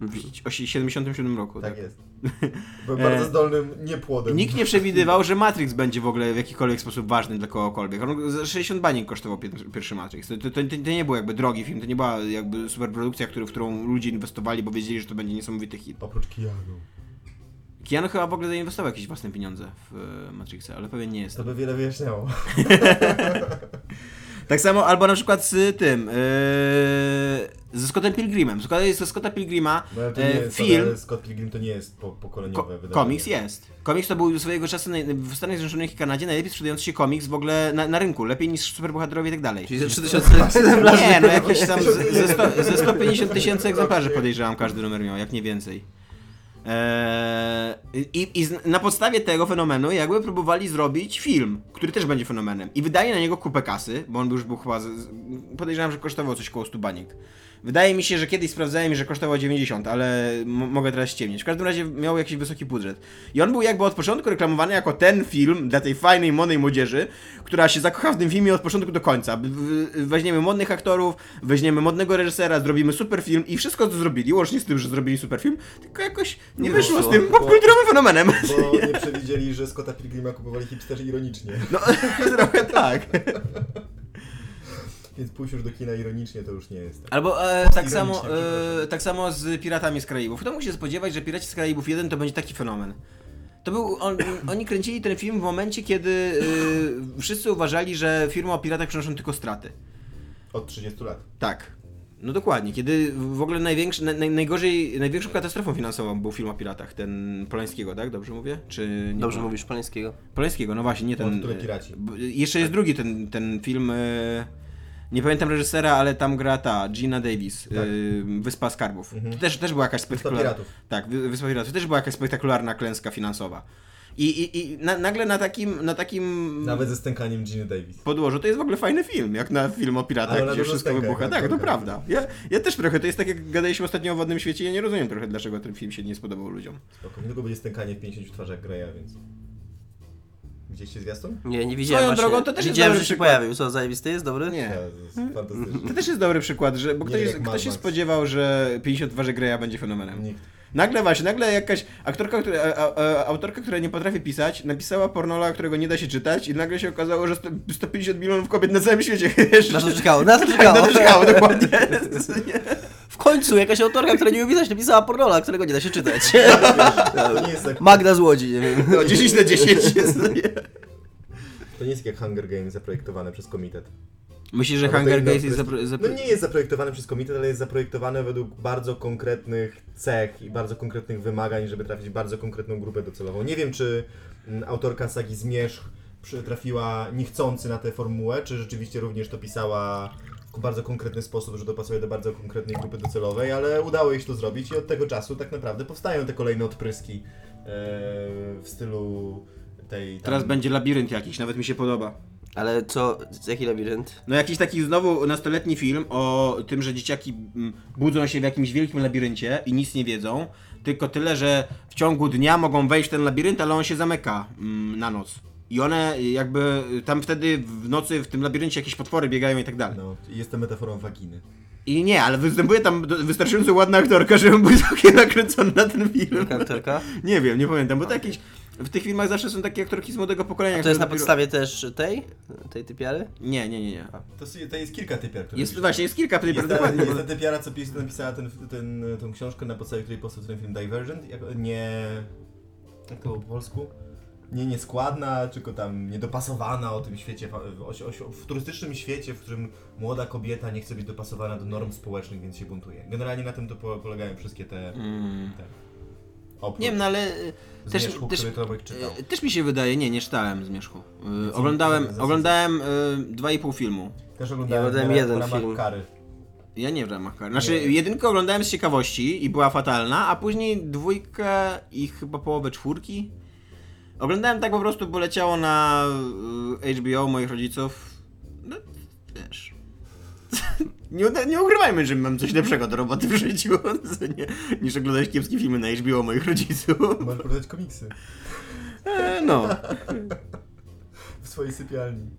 W 77 roku. Tak Tak. jest. Byłem bardzo zdolnym niepłodem. Nikt nie przewidywał, że Matrix będzie w ogóle w jakikolwiek sposób ważny dla kogokolwiek. On za 60 baniek kosztował pier- pierwszy Matrix. To, to, to, to nie był jakby drogi film, to nie była jakby superprodukcja, który, w którą ludzie inwestowali, bo wiedzieli, że to będzie niesamowity hit. Oprócz Keanu. Keanu chyba w ogóle zainwestował jakieś własne pieniądze w e, Matrixa, ale pewien nie jest. To by wiele wyjaśniało. Tak samo, albo na przykład z tym, yy, ze Scottem Pilgrimem. Z kolei ze Scotta Pilgrima No, ale to e, film, ale Scott Pilgrim to nie jest po, ko pokoleniowe wydarzenie. komiks jest. Komiks to był swojego czasu w Stanach Zjednoczonych i Kanadzie najlepiej sprzedający się komiks w ogóle na, na rynku, lepiej niż superbohaterowie i tak dalej. Czyli ze 3000 egzemplarzy. Nie, no jakieś tam ze, sto, ze 150 tysięcy egzemplarzy podejrzewam każdy numer miał, jak nie więcej. Eee, i, I na podstawie tego fenomenu jakby próbowali zrobić film, który też będzie fenomenem. I wydaje na niego kupę kasy, bo on już był chyba, z, podejrzewam, że kosztował coś koło 100 baniek. Wydaje mi się, że kiedyś sprawdzałem, że kosztował 90, ale mogę teraz ściemnić. W każdym razie miał jakiś wysoki budżet. I on był jakby od początku reklamowany jako ten film dla tej fajnej, młodej młodzieży, która się zakocha w tym filmie od początku do końca. Weźmiemy modnych aktorów, weźmiemy modnego reżysera, zrobimy super film i wszystko to zrobili, łącznie z tym, że zrobili super film, tylko jakoś nie Nie wyszło z wyszło, tym bo- popkulturowym fenomenem. Bo nie przewidzieli, że Scotta Pilgrima kupowali hipsterzy ironicznie. No, trochę tak. Więc pójść już do kina ironicznie to już nie jest. tak. Albo e, tak, samo, e, przepraszam. tak samo z Piratami z Karaibów. Kto mógł się spodziewać, że Piraci z Karaibów 1 to będzie taki fenomen? To był, on, oni kręcili ten film w momencie, kiedy e, wszyscy uważali, że firmy o piratach przynoszą tylko straty. Od 30 lat. Tak. No dokładnie, kiedy w ogóle największy, naj, naj- najgorzej, największą katastrofą finansową był film o piratach, ten Polańskiego, tak? Dobrze mówię? Czy nie Dobrze mówisz Polańskiego. Polańskiego, no właśnie, nie ten... Tytułem Piraci. b- Jeszcze jest drugi ten, ten film, e, nie pamiętam reżysera, ale tam gra ta, Gina Davis, e, Wyspa Skarbów. Mhm. To też, też była jakaś Wyspa spektakularna... Piratów. Tak, Wy- Wyspa Piratów. To też była jakaś spektakularna klęska finansowa. I, i, i na, nagle na takim, na takim Nawet ze stękaniem Giny Davis. podłożu to jest w ogóle fajny film, jak na film o piratach, gdzie wszystko stęka, wybucha. Tak, to prawda. Ja, ja też trochę, to jest tak jak gadaliśmy ostatnio o Wodnym Świecie, ja nie rozumiem trochę, dlaczego ten film się nie spodobał ludziom. Spoko. Niedługo będzie stękanie w 50 twarzach Greya, więc... Widzieliście zwiastun? Nie, nie widziałem Swoją właśnie. drogą to też jest Widziałem, dobry że się przykład. pojawił. Co, zajebisty jest? Dobry? Nie. To. To też jest dobry przykład, że, bo Nie ktoś, jak ktoś się Max. spodziewał, że 50 twarzy Greya będzie fenomenem. Nikt. Nagle właśnie, nagle jakaś aktorka, która, a, a, a, autorka, która nie potrafi pisać, napisała pornola, którego nie da się czytać i nagle się okazało, że sto, 150 milionów kobiet na całym świecie wiesz, Na to czekało, na to Tak, czekało. na to czekało, dokładnie. W końcu jakaś autorka, która nie umie pisać, napisała pornola, którego nie da się czytać. To nie jest jak, Magda z Łodzi, nie wiem. No, 10 na 10 jest. to nie jest jak Hunger Games zaprojektowane przez komitet. Myślisz, że Ale to Hunger Games jest zapro... No nie jest zaprojektowane przez komitet, ale jest zaprojektowane według bardzo konkretnych cech i bardzo konkretnych wymagań, żeby trafić w bardzo konkretną grupę docelową. Nie wiem, czy mm, autorka sagi Zmierzch przy- trafiła niechcący na tę formułę, czy rzeczywiście również to pisała bardzo konkretny sposób, że to pasuje do bardzo konkretnej grupy docelowej, ale udało jej się to zrobić i od tego czasu tak naprawdę powstają te kolejne odpryski e, w stylu tej... tam- Teraz będzie labirynt jakiś, nawet mi się podoba. Ale co, jaki labirynt? No jakiś taki znowu nastoletni film o tym, że dzieciaki mm, budzą się w jakimś wielkim labiryncie i nic nie wiedzą, tylko tyle, że w ciągu dnia mogą wejść w ten labirynt, ale on się zamyka mm, na noc. I one jakby tam wtedy w nocy w tym labiryncie jakieś potwory biegają i tak dalej. No, jest to metaforą waginy. I nie, ale występuje tam wystarczająco ładna aktorka, żeby był całkiem nakręcony na ten film. Jaka aktorka? Nie wiem, nie pamiętam, bo to jakieś... W tych filmach zawsze są takie aktorki z młodego pokolenia. To które jest na dopiero- podstawie też tej? Tej typiary? Nie, nie, nie, nie. To, jest- to jest kilka typiar, które Jest, właśnie, jest kilka typów, Jest, ta, dokładnie. jest ta typiara, co pis- napisała ten, ten, tą książkę, na podstawie której powstał ten film Divergent. Nie... Jak to było po polsku? Nie nieskładna, tylko tam niedopasowana o tym świecie, o, o, w turystycznym świecie, w którym młoda kobieta nie chce być dopasowana do norm społecznych, więc się buntuje. Generalnie na tym to po, polegają wszystkie te... Mm. te oprócz Nie wiem, no ale y, też, też, który Tomek czytał. y, też mi się wydaje, nie, nie czytałem Zmierzchu. Y, Więc oglądałem, zasadniczo- oglądałem y, dwa i pół filmu. Też oglądałem, Ja oglądałem w jeden ramach film. kary. Ja nie w ramach kary. Znaczy, Nie. jedynkę oglądałem z ciekawości i była fatalna, a później dwójkę i chyba połowę czwórki. Oglądałem tak po prostu, bo leciało na y, HBO moich rodziców. No, wiesz. Nie, nie ukrywajmy, że mam coś lepszego do roboty w życiu, nie, niż oglądać kiepskie filmy na HBO moich rodziców. Możesz poczytać komiksy E, no. w swojej sypialni.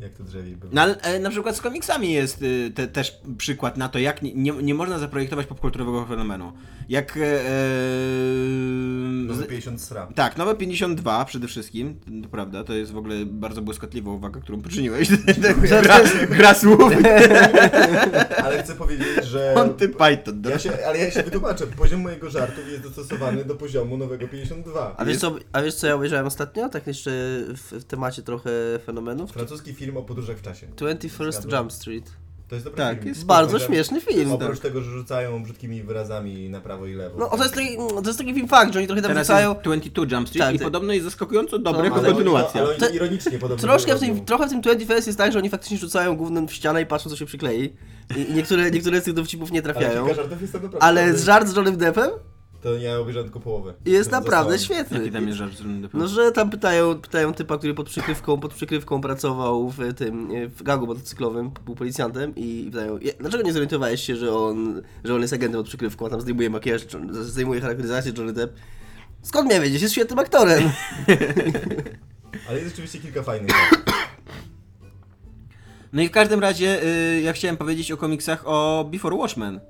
Jak to drzewie było. No ale e, na przykład z komiksami jest y, te, też przykład na to, jak nie, nie, nie można zaprojektować popkulturowego fenomenu. Jak. E, e, Nowy z, 50 sra. tak, nowe 52 przede wszystkim, to prawda, to jest w ogóle bardzo błyskotliwa uwaga, którą poczyniłeś. gra, gra słów. Ale chcę powiedzieć, że... Monty Python. Ja się, ale ja się wytłumaczę. Poziom mojego żartu jest dostosowany do poziomu nowego 52. A wiesz, co, a wiesz co ja obejrzałem ostatnio? Tak jeszcze w, w temacie trochę fenomenów? Francuski film o podróżach w czasie. 21st Zgadłem. Jump Street. To jest dobry Tak, film. jest Bardzo śmieszny film. Oprócz tego, że rzucają brzydkimi wyrazami na prawo i lewo. No to jest taki, to jest taki film fakt, że oni trochę tam Teraz wrzucają... jest 22 Jump Street Tak, i tak. podobno jest zaskakująco dobre No, jako ale kontynuacja. Oni, ale oni ironicznie podobnie Troszkę w, tym, trochę w tym 21 jest tak, że oni faktycznie rzucają głównym w ścianę i patrzą co się przyklei. I, niektóre, niektóre z tych dowcipów nie Ale trafiają. kilka żartów jest naprawdę. Ale żart z Johnnym Deppem To ja obejrzałem tylko połowę. jest naprawdę zostałem. świetny. Jaki tam jest żart? No, że tam pytają, pytają typa, który pod przykrywką, pod przykrywką pracował w tym, e, w gangu motocyklowym, był policjantem i pytają, "Je- dlaczego nie zorientowałeś się, że on, że on jest agentem pod przykrywką, a tam zdejmuje makijaż, zdejmuje charakteryzację Johnny Depp. Skąd miałem wiedzieć? Jest świetnym aktorem. Ale jest rzeczywiście kilka fajnych. No i w każdym razie y, ja chciałem powiedzieć o komiksach o Before Watchmen.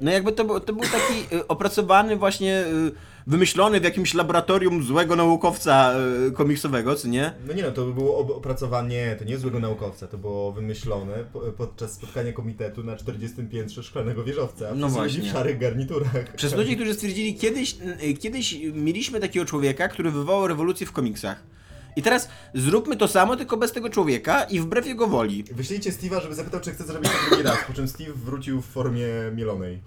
No jakby to, był- to był taki y, opracowany właśnie, y, wymyślony w jakimś laboratorium złego naukowca y, komiksowego, co nie? No nie no, to było ob- opracowanie, to nie złego naukowca, to było wymyślone po, podczas spotkania komitetu na 40 piętrze szklanego wieżowca. No przez ludzi właśnie. w szarych garniturach. Przez ludzi, którzy stwierdzili, kiedyś, kiedyś mieliśmy takiego człowieka, który wywołał rewolucję w komiksach. I teraz zróbmy to samo, tylko bez tego człowieka i wbrew jego woli. Wyślijcie Steve'a, żeby zapytał, czy chce zrobić to drugi raz, po czym Steve wrócił w formie mielonej.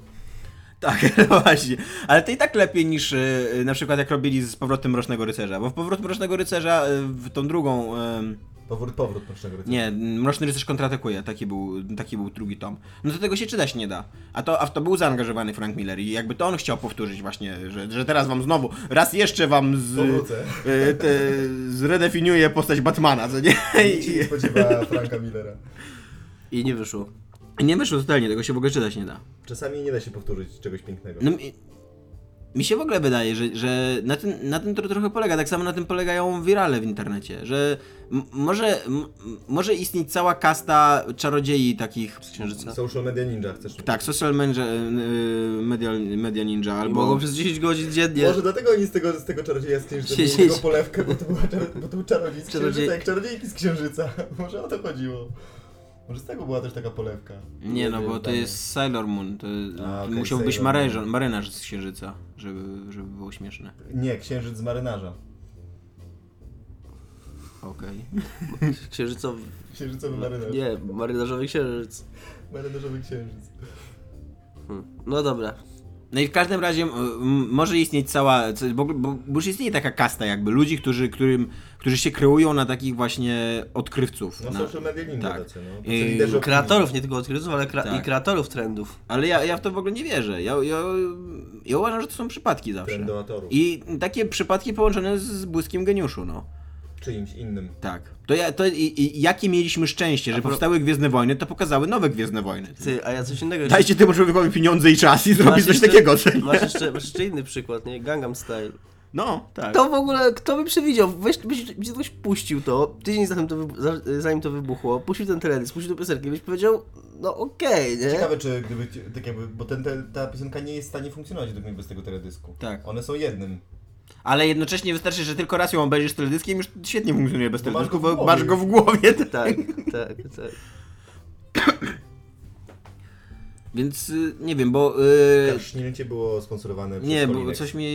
Tak, no właśnie. Ale to i tak lepiej niż y, na przykład jak robili z powrotem Mrocznego Rycerza. Bo w powrót Mrocznego Rycerza, y, w tą drugą. Powrót, powrót Mrocznego Rycerza. Nie, Mroczny Rycerz kontratakuje, taki był, taki był drugi tom. No to tego się czytać nie da. A to, a w to był zaangażowany Frank Miller i jakby to on chciał powtórzyć właśnie, że, że teraz wam znowu, raz jeszcze wam z, y, te, zredefiniuje postać Batmana, co nie? Nikt się nie spodziewa Franka Millera. I nie wyszło. I nie wyszło totalnie, tego się w ogóle czytać nie da. Czasami nie da się powtórzyć czegoś pięknego. No, mi się w ogóle wydaje, że, że na, tym, na tym to trochę polega. Tak samo na tym polegają wirale w internecie, że może, może istnieć cała kasta czarodziei takich. Księżyca. Social Media Ninja chcesz Tak, social media, media, media ninja I albo. mogą przez 10 godzin dziennie. Może dlatego oni z tego, z tego czarodzieja z księżyca Siedzieć. polewkę, bo to, była czar, bo to był czarodziej z księżyca, Czarodziej- jak czarodziejki z księżyca. Może o to chodziło. Może z tego była też taka polewka. Nie no, wiem, bo to jest Sailor Moon. To A, okej, musiał być marynarz, marynarz z księżyca, żeby, żeby było śmieszne. Nie, księżyc z marynarza. Okej. Księżycowy. Księżycowy marynarz. Nie, marynarzowy księżyc. Marynarzowy księżyc. Hmm. No dobra. No i w każdym razie może istnieć cała, bo, bo, bo już istnieje taka kasta jakby ludzi, którzy, którym, którzy się kreują na takich właśnie odkrywców. No na, social media tak. tacy, no. I- opinii. Kreatorów, nie tylko odkrytów, ale kra- Tak. i kreatorów trendów. Ale ja, ja w to w ogóle nie wierzę. Ja, ja, ja uważam, że to są przypadki zawsze. I takie przypadki połączone z błyskiem geniuszu, no. Czyimś innym. Tak. To, ja, to i, i, jakie mieliśmy szczęście, że pro- powstały Gwiezdne Wojny, to pokazały nowe Gwiezdne Wojny. Ty, a ja coś innego jeszcze... Dajcie temu człowiekowi pieniądze i czas i zrobić coś jeszcze- takiego. Masz jeszcze, masz jeszcze inny przykład, nie? Gangnam Style. No, tak. To w ogóle, kto by przewidział? Weź, byś, byś ktoś puścił to, tydzień zanim to, zanim to wybuchło, puścił ten teledysk, puścił tę piosenkę, byś powiedział, no okej, nie? Ciekawe, czy gdyby, tak jakby, bo ten, te, ta piosenka nie jest w stanie funkcjonować według mnie bez tego teledysku. Tak. One są jednym. Ale jednocześnie wystarczy, że tylko raz ją obejrzysz teledyskiem, już świetnie funkcjonuje bez masz teledysku, bo masz go w głowie. Tak, tak, tak. Więc y, nie wiem, bo... y, Karsznięcie było sponsorowane przez nie, bo coś mi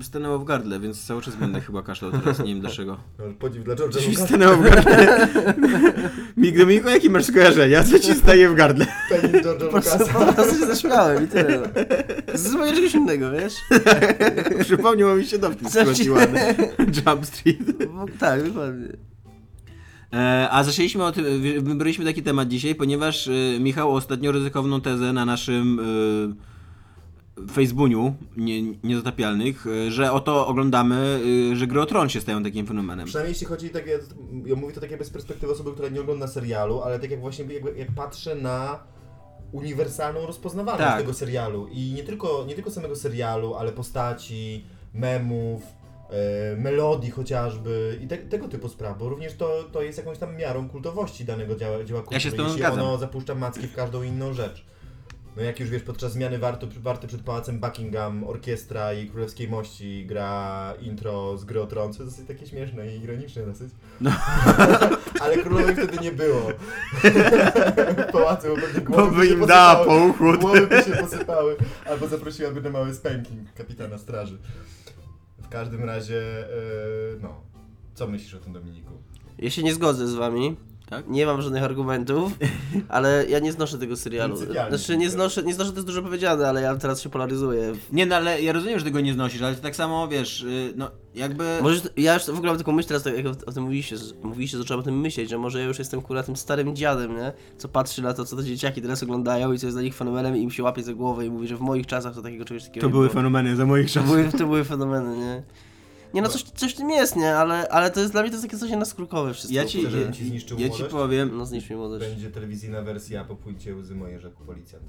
y, stanęło w gardle, więc cały czas będę chyba kaszlał teraz, nie wiem dlaczego. No, Podziw dla George'a Coś mi stanęło w gardle. Mig Dominiko, jakie masz skojarzenia? Co ci staje w gardle? Penis George'a Lucasa. po prostu się zaśmiałem i tyle. no. Zupełnie czegoś innego, wiesz? Przypomniał mi się dowcip. Jump Street. Bo, tak, dokładnie. E, a zaczęliśmy o tym, wy- wybraliśmy taki temat dzisiaj, ponieważ e, Michał ostatnio ryzykowną tezę na naszym e, Facebooku nie, niezatapialnych, że oto oglądamy, że gry o tron się stają takim fenomenem. Przynajmniej jeśli chodzi, tak, ja, ja mówię to tak jakby z perspektywy osoby, która nie ogląda serialu, ale tak jak właśnie jakby, jak patrzę na uniwersalną rozpoznawalność Tak. tego serialu i nie tylko, nie tylko samego serialu, ale postaci, memów, melodii chociażby i te, tego typu spraw, bo również to, to jest jakąś tam miarą kultowości danego dzieła, dzieła kultury, Ja się z tobą jeśli zgadzam. ono zapuszcza macki w każdą inną rzecz. No jak już wiesz, podczas zmiany warty, warty przed Pałacem Buckingham orkiestra i Królewskiej Mości gra intro z gry o Tron, co jest dosyć takie śmieszne i ironiczne dosyć. No. Ale królowej wtedy nie było. W pałacu, pewnie głowy by im dała posypały. pouchód. Głowy by się posypały, albo zaprosiłaby na mały spanking kapitana straży. Każdym razie, e, no, co myślisz o tym Dominiku? Ja się nie zgodzę z wami. Tak? Nie mam żadnych argumentów, ale ja nie znoszę tego serialu. Pryncypialnie. Znaczy nie znoszę, nie znoszę to jest dużo powiedziane, ale ja teraz się polaryzuję. Nie, no ale ja rozumiem, że tego nie znosisz, ale to tak samo, wiesz, y, no jakby... Może ja już w ogóle mam taką myśl teraz, tak jak o tym mówiliście, mówiliście, zacząłem o tym myśleć, że może ja już jestem kurwa tym starym dziadem, nie? Co patrzy na to, co te dzieciaki teraz oglądają i co jest dla nich fenomenem i im się łapie za głowę i mówi, że w moich czasach to takiego czegoś takiego To nie były było. fenomeny za moich To czasów. były, to były fenomeny, nie? Nie no, coś, coś w tym jest, nie? Ale, ale to jest dla mnie to jest takie coś naskórkowe wszystko. Ja ci, ci zniszczył ja ci młodość? powiem, No zniszcz mi młodość. Będzie telewizyjna wersja Popójcie łzy moje, rzekł policjant.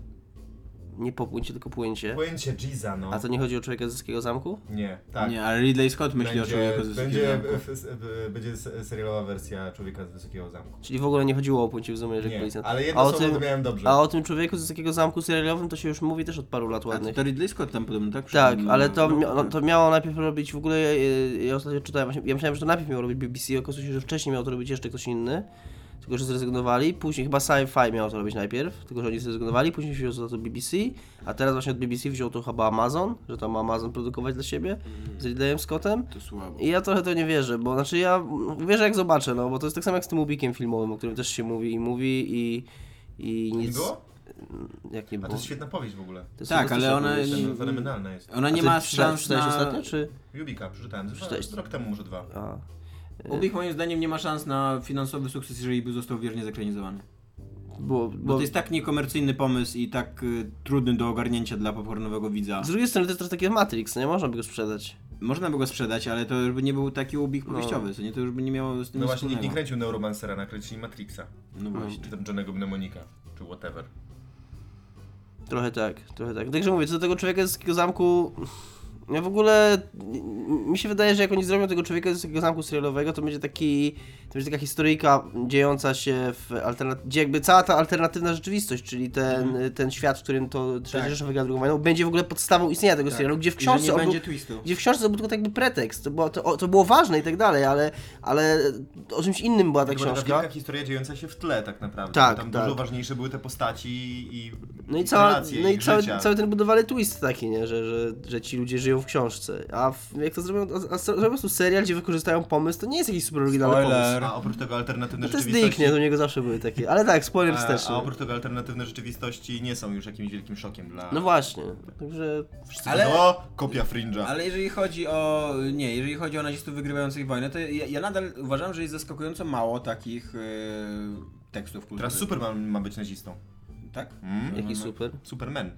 Nie popłyńcie, tylko płyńcie. Pojęcie Giza, no. A to nie chodzi o człowieka z Zyskiego Zamku? Nie, tak. nie, ale Ridley Scott myśli o człowieku z będzie, Wysokiego w- w- będzie serialowa wersja Człowieka z Wysokiego Zamku. Czyli w ogóle nie chodziło o płyńcie w Zumie, że Nie, policjant. ale a jedno o słowo tym, dobrze. A o tym człowieku z Wysokiego Zamku serialowym to się już mówi też od paru lat A to, ładnych. to Ridley Scott tam podobno, tak? Tak, ale to, no, mia- no, tak. to miało najpierw robić w ogóle, ja, ja ostatnio czytałem, właśnie, ja myślałem, że to najpierw miało robić BBC, okazuje się, że wcześniej miał to robić jeszcze ktoś inny, tylko że zrezygnowali, później chyba Sci-Fi miał to robić najpierw, tylko że oni zrezygnowali, później wziął za to BBC, a teraz właśnie od BBC wziął to chyba Amazon, że tam ma Amazon produkować dla siebie z Ridleyem Scottem. To słabo. I ja trochę to nie wierzę, bo znaczy ja mm, wierzę jak zobaczę, no bo to jest tak samo jak z tym ubikiem filmowym, o którym też się mówi i mówi i, i nic. było? Jak nie A było? to jest świetna powieść w ogóle. Tak, ale ona- powieść. fenomenalna jest. Ona A nie ma szans na... ostatnio, czy? Jubika, przeczytałem. Rok temu, może dwa. A. Ubik moim zdaniem nie ma szans na finansowy sukces, jeżeli by został wiernie zekranizowany. Bo, Bo bo to jest tak niekomercyjny pomysł i tak y, trudny do ogarnięcia dla popcornowego widza. z drugiej strony to jest trochę taki Matrix, no nie można by go sprzedać. Można by go sprzedać, ale to już by nie był taki ubik No. powieściowy, co nie? To już by nie miało z tym No właśnie, nikt nie kręcił Neuromancera, nakręcili Matrixa. No właśnie. Czy tam Johnego Mnemonika, czy whatever. Trochę tak, trochę tak. Także mówię, co do tego człowieka z takiego zamku... Ja w ogóle... Mi się wydaje, że jak oni zrobią tego człowieka z takiego zamku serialowego, to będzie taki... To będzie taka historyjka dziejąca się w alternatywie... Gdzie jakby cała ta alternatywna rzeczywistość, czyli ten, Mhm. ten świat, w którym to Tak. III Rzesza wygrała drugą wojną, będzie w ogóle podstawą istnienia tego serialu, gdzie w I książce nie on był, będzie twistu. gdzie w książce to był tylko tak jakby pretekst, to było, to, to było ważne i tak dalej, ale, ale o czymś innym była ta To była taka książka. historia dziejąca się w tle tak naprawdę. Tak, Tam tak. dużo ważniejsze były te postaci i No i, cała, relacje, no i ich cały, cały ten budowany twist taki, nie? Że, że, że ci ludzie żyją w książce. A w, jak to zrobią, a, a zrobią po prostu serial, gdzie wykorzystają pomysł, to nie jest jakiś super oryginalny Spoiler. pomysł. A oprócz tego alternatywne No to jest rzeczywistości... Dick, nie? Do niego zawsze były takie. Ale tak, spoiler wsteczny. a oprócz tego alternatywne rzeczywistości nie są już jakimś wielkim szokiem dla... No właśnie. Także Wszyscy Ale-. O, kopia Fringe'a. Ale jeżeli chodzi o. Nie, jeżeli chodzi o nazistów wygrywających wojnę, to ja, ja nadal uważam, że jest zaskakująco mało takich e, tekstów kulturowych. Teraz Superman ma być nazistą. Tak? Mm? jaki super. Superman.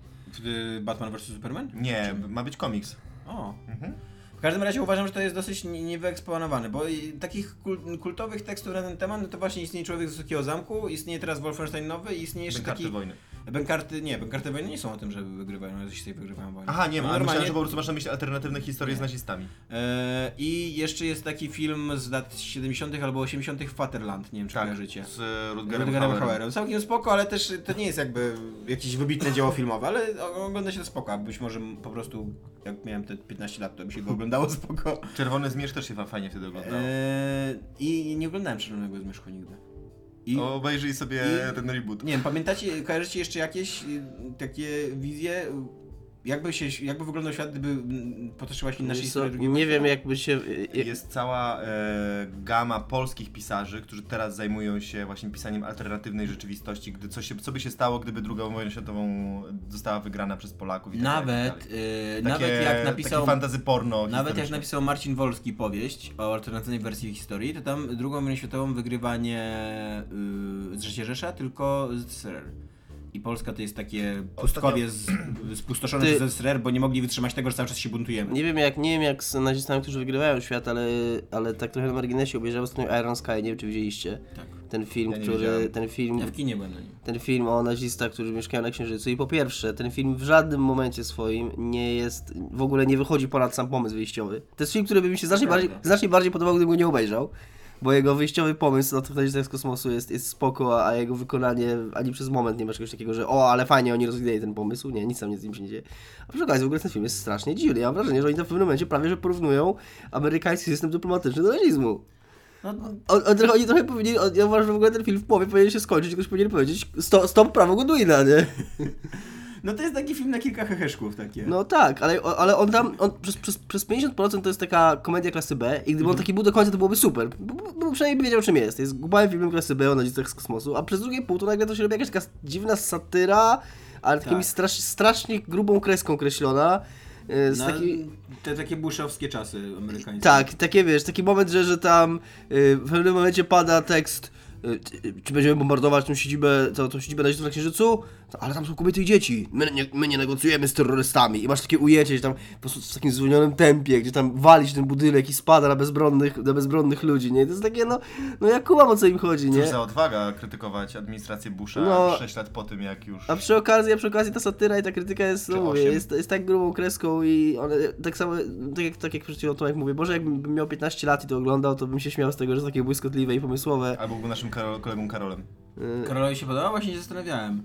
Batman vs Superman? Nie, ma być komiks. O. Mhm. W każdym razie uważam, że to jest dosyć nie- niewyeksponowany, bo takich kul- kultowych tekstów na ten temat, no to właśnie istnieje Człowiek z Wysokiego Zamku, istnieje teraz Wolfenstein nowy i istnieje jeszcze Bękarty taki... wojny. Bękarty, nie, Bękarty wojny nie są o tym, że wygrywają, nazisty wygrywają wojnę. Aha, nie No ale myślałem, normalnie- że po prostu masz na myśli alternatywne historie z nazistami. E, I jeszcze jest taki film z lat 70. albo 80. Fatherland, nie wiem czy Tak, kojarzycie. z e, Rutgerem Rutgerem Hauerem. Hauerem. Całkiem spoko, ale też to nie jest jakby jakieś wybitne dzieło filmowe, ale ogląda się to spoko. Być może po prostu jak miałem te 15 lat, to by się go oglądało spoko. Czerwony Zmierzch też się fa- fajnie wtedy oglądało. Eee, I nie oglądałem Czerwonego Zmierzchu nigdy. I Obejrzyj sobie i- ten reboot. nie wiem, pamiętacie, kojarzycie jeszcze jakieś y, takie wizje? Y, Jakby, się, jakby wyglądał świat, gdyby potoczyła się co, historii drugiej nie wiem jakby się... jak- Jest cała e, gama polskich pisarzy, którzy teraz zajmują się właśnie pisaniem alternatywnej rzeczywistości, gdy co, się, co by się stało, gdyby druga wojna światową została wygrana przez Polaków i tak dalej, tak Nawet, dalej. y, Takie, nawet jak napisał... Fantazy porno Nawet jak napisał Marcin Wolski powieść o alternatywnej wersji historii, to tam drugą wojnę światową wygrywa nie yy, z Rzesza, tylko ZSRR. I Polska to jest takie pustkowie z, spustoszone Ty- przez ZSRR, bo nie mogli wytrzymać tego, że cały czas się buntujemy. Nie wiem jak, nie wiem jak z nazistami, którzy wygrywają świat, ale, ale tak trochę na marginesie obejrzałem ostatnio Iron Sky, nie wiem czy widzieliście. Tak. Ten film, Ja który, ten film, Ja w kinie byłem na nim. ten film o nazistach, którzy mieszkają na Księżycu i po pierwsze, ten film w żadnym momencie swoim nie jest, w ogóle nie wychodzi ponad sam pomysł wyjściowy. To jest film, który by mi się znacznie bardziej, znacznie bardziej podobał, gdybym go nie obejrzał. Bo jego wyjściowy pomysł na nazistach z kosmosu jest, jest spoko, a jego wykonanie ani przez moment nie ma czegoś takiego, że o, ale fajnie oni rozwinęli ten pomysł. Nie, nic tam nie z nim się nie dzieje. A przy okazji w ogóle ten film jest strasznie dziwny. Ja mam wrażenie, że oni tam w pewnym momencie prawie że porównują amerykański system dyplomatyczny do nazizmu. No, On, on, trochę- oni trochę powinni, on, ja uważam, że w ogóle ten film w połowie powinien się skończyć ktoś powinien powiedzieć stop, stop prawo Godwina, nie? No to jest taki film na kilka heheszków takie. No tak, ale, ale on tam, on przez, przez, przez 50% to jest taka komedia klasy B i gdyby on taki był do końca, to byłoby super, bo, bo, przynajmniej by wiedział czym jest. Jest głupawym filmem klasy B o nazistach z kosmosu, a przez drugie pół to nagle to się robi jakaś taka dziwna satyra, ale takimi Tak. strasz, strasznie grubą kreską kreślona. y, Z taki... te takie bushowskie czasy amerykańskie. Tak, takie wiesz, taki moment, że, że tam y, w pewnym momencie pada tekst, ty- czy będziemy bombardować tą siedzibę, tą, tą siedzibę na Księżycu? To, ale tam są kobiety i dzieci. My nie, my nie negocjujemy z terrorystami. I masz takie ujęcie, że tam po prostu w takim zwolnionym tempie, gdzie tam walić ten budynek i spada na bezbronnych, na bezbronnych ludzi, nie? To jest takie, no, no ja kumam o co im chodzi, nie? Cóż za odwaga krytykować administrację Busha No. 6 lat po tym, jak już... A przy okazji, a przy okazji ta satyra i ta krytyka jest, no mówię, jest, jest tak grubą kreską i one, tak samo, tak jak, tak jak przed chwilą Tomek mówię, Boże jakbym miał 15 lat i to oglądał, to bym się śmiał z tego, że są takie błyskotliwe i pomysłowe. Albo był naszym Karol, kolegą Karolem. Y, Karolowi się podobał? Właśnie się zastanawiałem.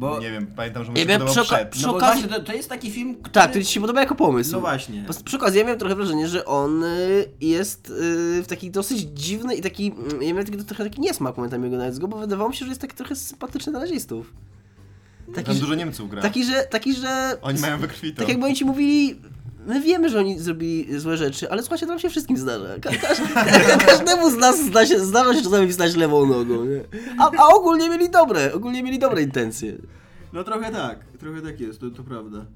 Bo, Nie wiem, pamiętam, że mu się wiem, podobał przy oka- przed. przy no bo okazji- właśnie, to, to jest taki film, który... Tak, to ci się podoba jako pomysł. No właśnie. Po- Przy okazji ja miałem trochę wrażenie, że on y, jest y, w taki dosyć dziwny i taki, mm, ja miałem taki, trochę taki niesmak momentami oglądając go, bo wydawało mi się, że jest taki trochę sympatyczny dla nazistów. Taki, Tam że, dużo Niemców gra. taki, że, taki, że... Oni mają we krwi to. Tak jakby oni ci mówili, my wiemy, że oni zrobili złe rzeczy, ale słuchajcie, to nam się wszystkim zdarza. Ka każ ka każdemu z nas zda się, zdarza się czasami wstać lewą nogą, nie? A, a ogólnie mieli dobre, ogólnie mieli dobre intencje. No trochę tak, trochę tak jest, to, to prawda.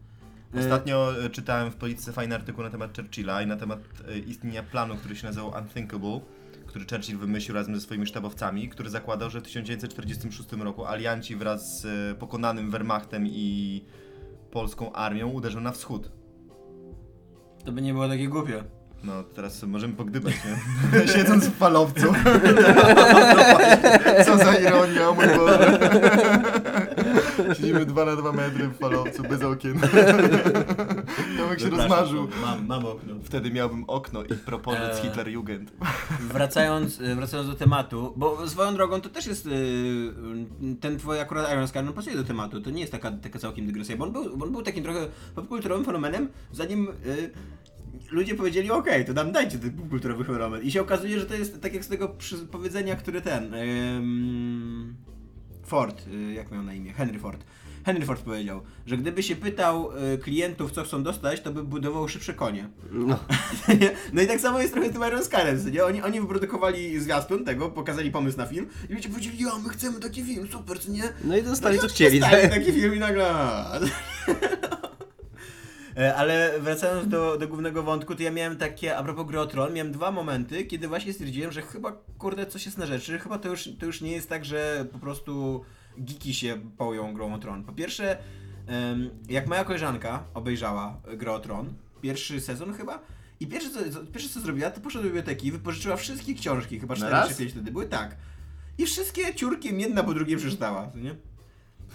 E, Ostatnio e, czytałem w Polityce fajny artykuł na temat Churchilla i na temat e, istnienia planu, który się nazywał Unthinkable, który Churchill wymyślił razem ze swoimi sztabowcami, który zakładał, że w 1946 roku alianci wraz z e, pokonanym Wehrmachtem i polską armią uderzą na wschód. To by nie było takie głupie. No, teraz możemy pogdybać, nie? Siedząc w falowcu. Co za ironia, o mój Boże. Siedzimy 2 na 2 metry w falowcu, bez okien. Tomek się rozmarzył. Mam, mam okno. Wtedy miałbym okno i propozyc Eee. Hitlerjugend. Wracając, e, wracając do tematu, bo swoją drogą to też jest, e, ten twój akurat Iron Sky, no pasuje do tematu, to nie jest taka, taka całkiem dygresja, bo on był, on był takim trochę popkulturowym fenomenem, zanim e, ludzie powiedzieli, okej, to nam dajcie ten popkulturowy fenomen. I się okazuje, że to jest tak jak z tego przy- powiedzenia, które ten, em, Ford, e, jak miał na imię, Henry Ford. Henry Ford powiedział, że gdyby się pytał e, klientów, co chcą dostać, to by budował szybsze konie. No. Nie? No i tak samo jest trochę z tym Iron Skyem, co nie? Oni, oni wyprodukowali zwiastun tego, pokazali pomysł na film i ludzie powiedzieli, ja, my chcemy taki film, super, co nie? No i dostali No co i chcieli. dostali tak? taki film i nagle... E, Ale wracając do, do głównego wątku, to ja miałem takie, a propos gry Tron, miałem dwa momenty, kiedy właśnie stwierdziłem, że chyba, kurde, coś jest na rzeczy, chyba to już, to już nie jest tak, że po prostu geeki się poją grą o Tron. Po pierwsze, jak moja koleżanka obejrzała grę o Tron, pierwszy sezon chyba, i pierwsze co, pierwsze co zrobiła, to poszła do biblioteki, wypożyczyła wszystkie książki, chyba Na 4 raz? czy 5 wtedy były, tak. I wszystkie ciurkiem jedna po drugiej przeczytała, nie?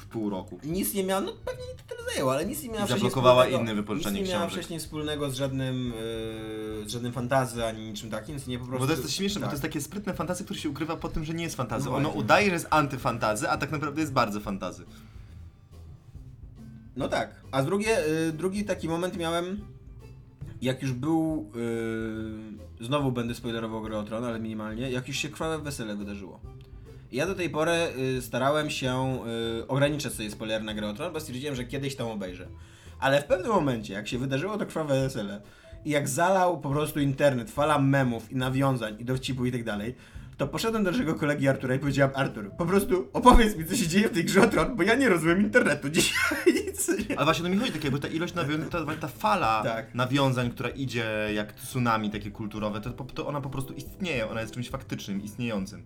Pół roku. nic nie miała, no pewnie to tyle zajęło, ale nic nie miała I zablokowała inne wypożyczenie Nic nie miała książek. wcześniej wspólnego z żadnym, yy, z żadnym fantazy, ani niczym takim, więc nie po prostu... Bo to jest to śmieszne, bo tak. to jest takie sprytne fantazy, które się ukrywa pod tym, że nie jest fantazy. No ono właśnie. udaje, że jest antyfantazy, a tak naprawdę jest bardzo fantazy. No tak. A drugie, y, drugi taki moment miałem, jak już był, y, znowu będę spoilerował grę o Tron, ale minimalnie, jak już się krwawe wesele wydarzyło. Ja do tej pory y, starałem się y, ograniczać sobie spoiler na grę o Tron, bo stwierdziłem, że kiedyś tam obejrzę. Ale w pewnym momencie, jak się wydarzyło to krwawe wesele i jak zalał po prostu internet, fala memów i nawiązań i dowcipów i tak dalej, to poszedłem do naszego kolegi Artura i powiedziałem, Artur, po prostu opowiedz mi, co się dzieje w tej grze Tron, bo ja nie rozumiem internetu dzisiaj. Nic nie. Ale właśnie o to mi chodzi, tak jakby ta ilość nawiązań, ta, ta fala Tak. nawiązań, która idzie jak tsunami takie kulturowe, to, to ona po prostu istnieje, ona jest czymś faktycznym, istniejącym.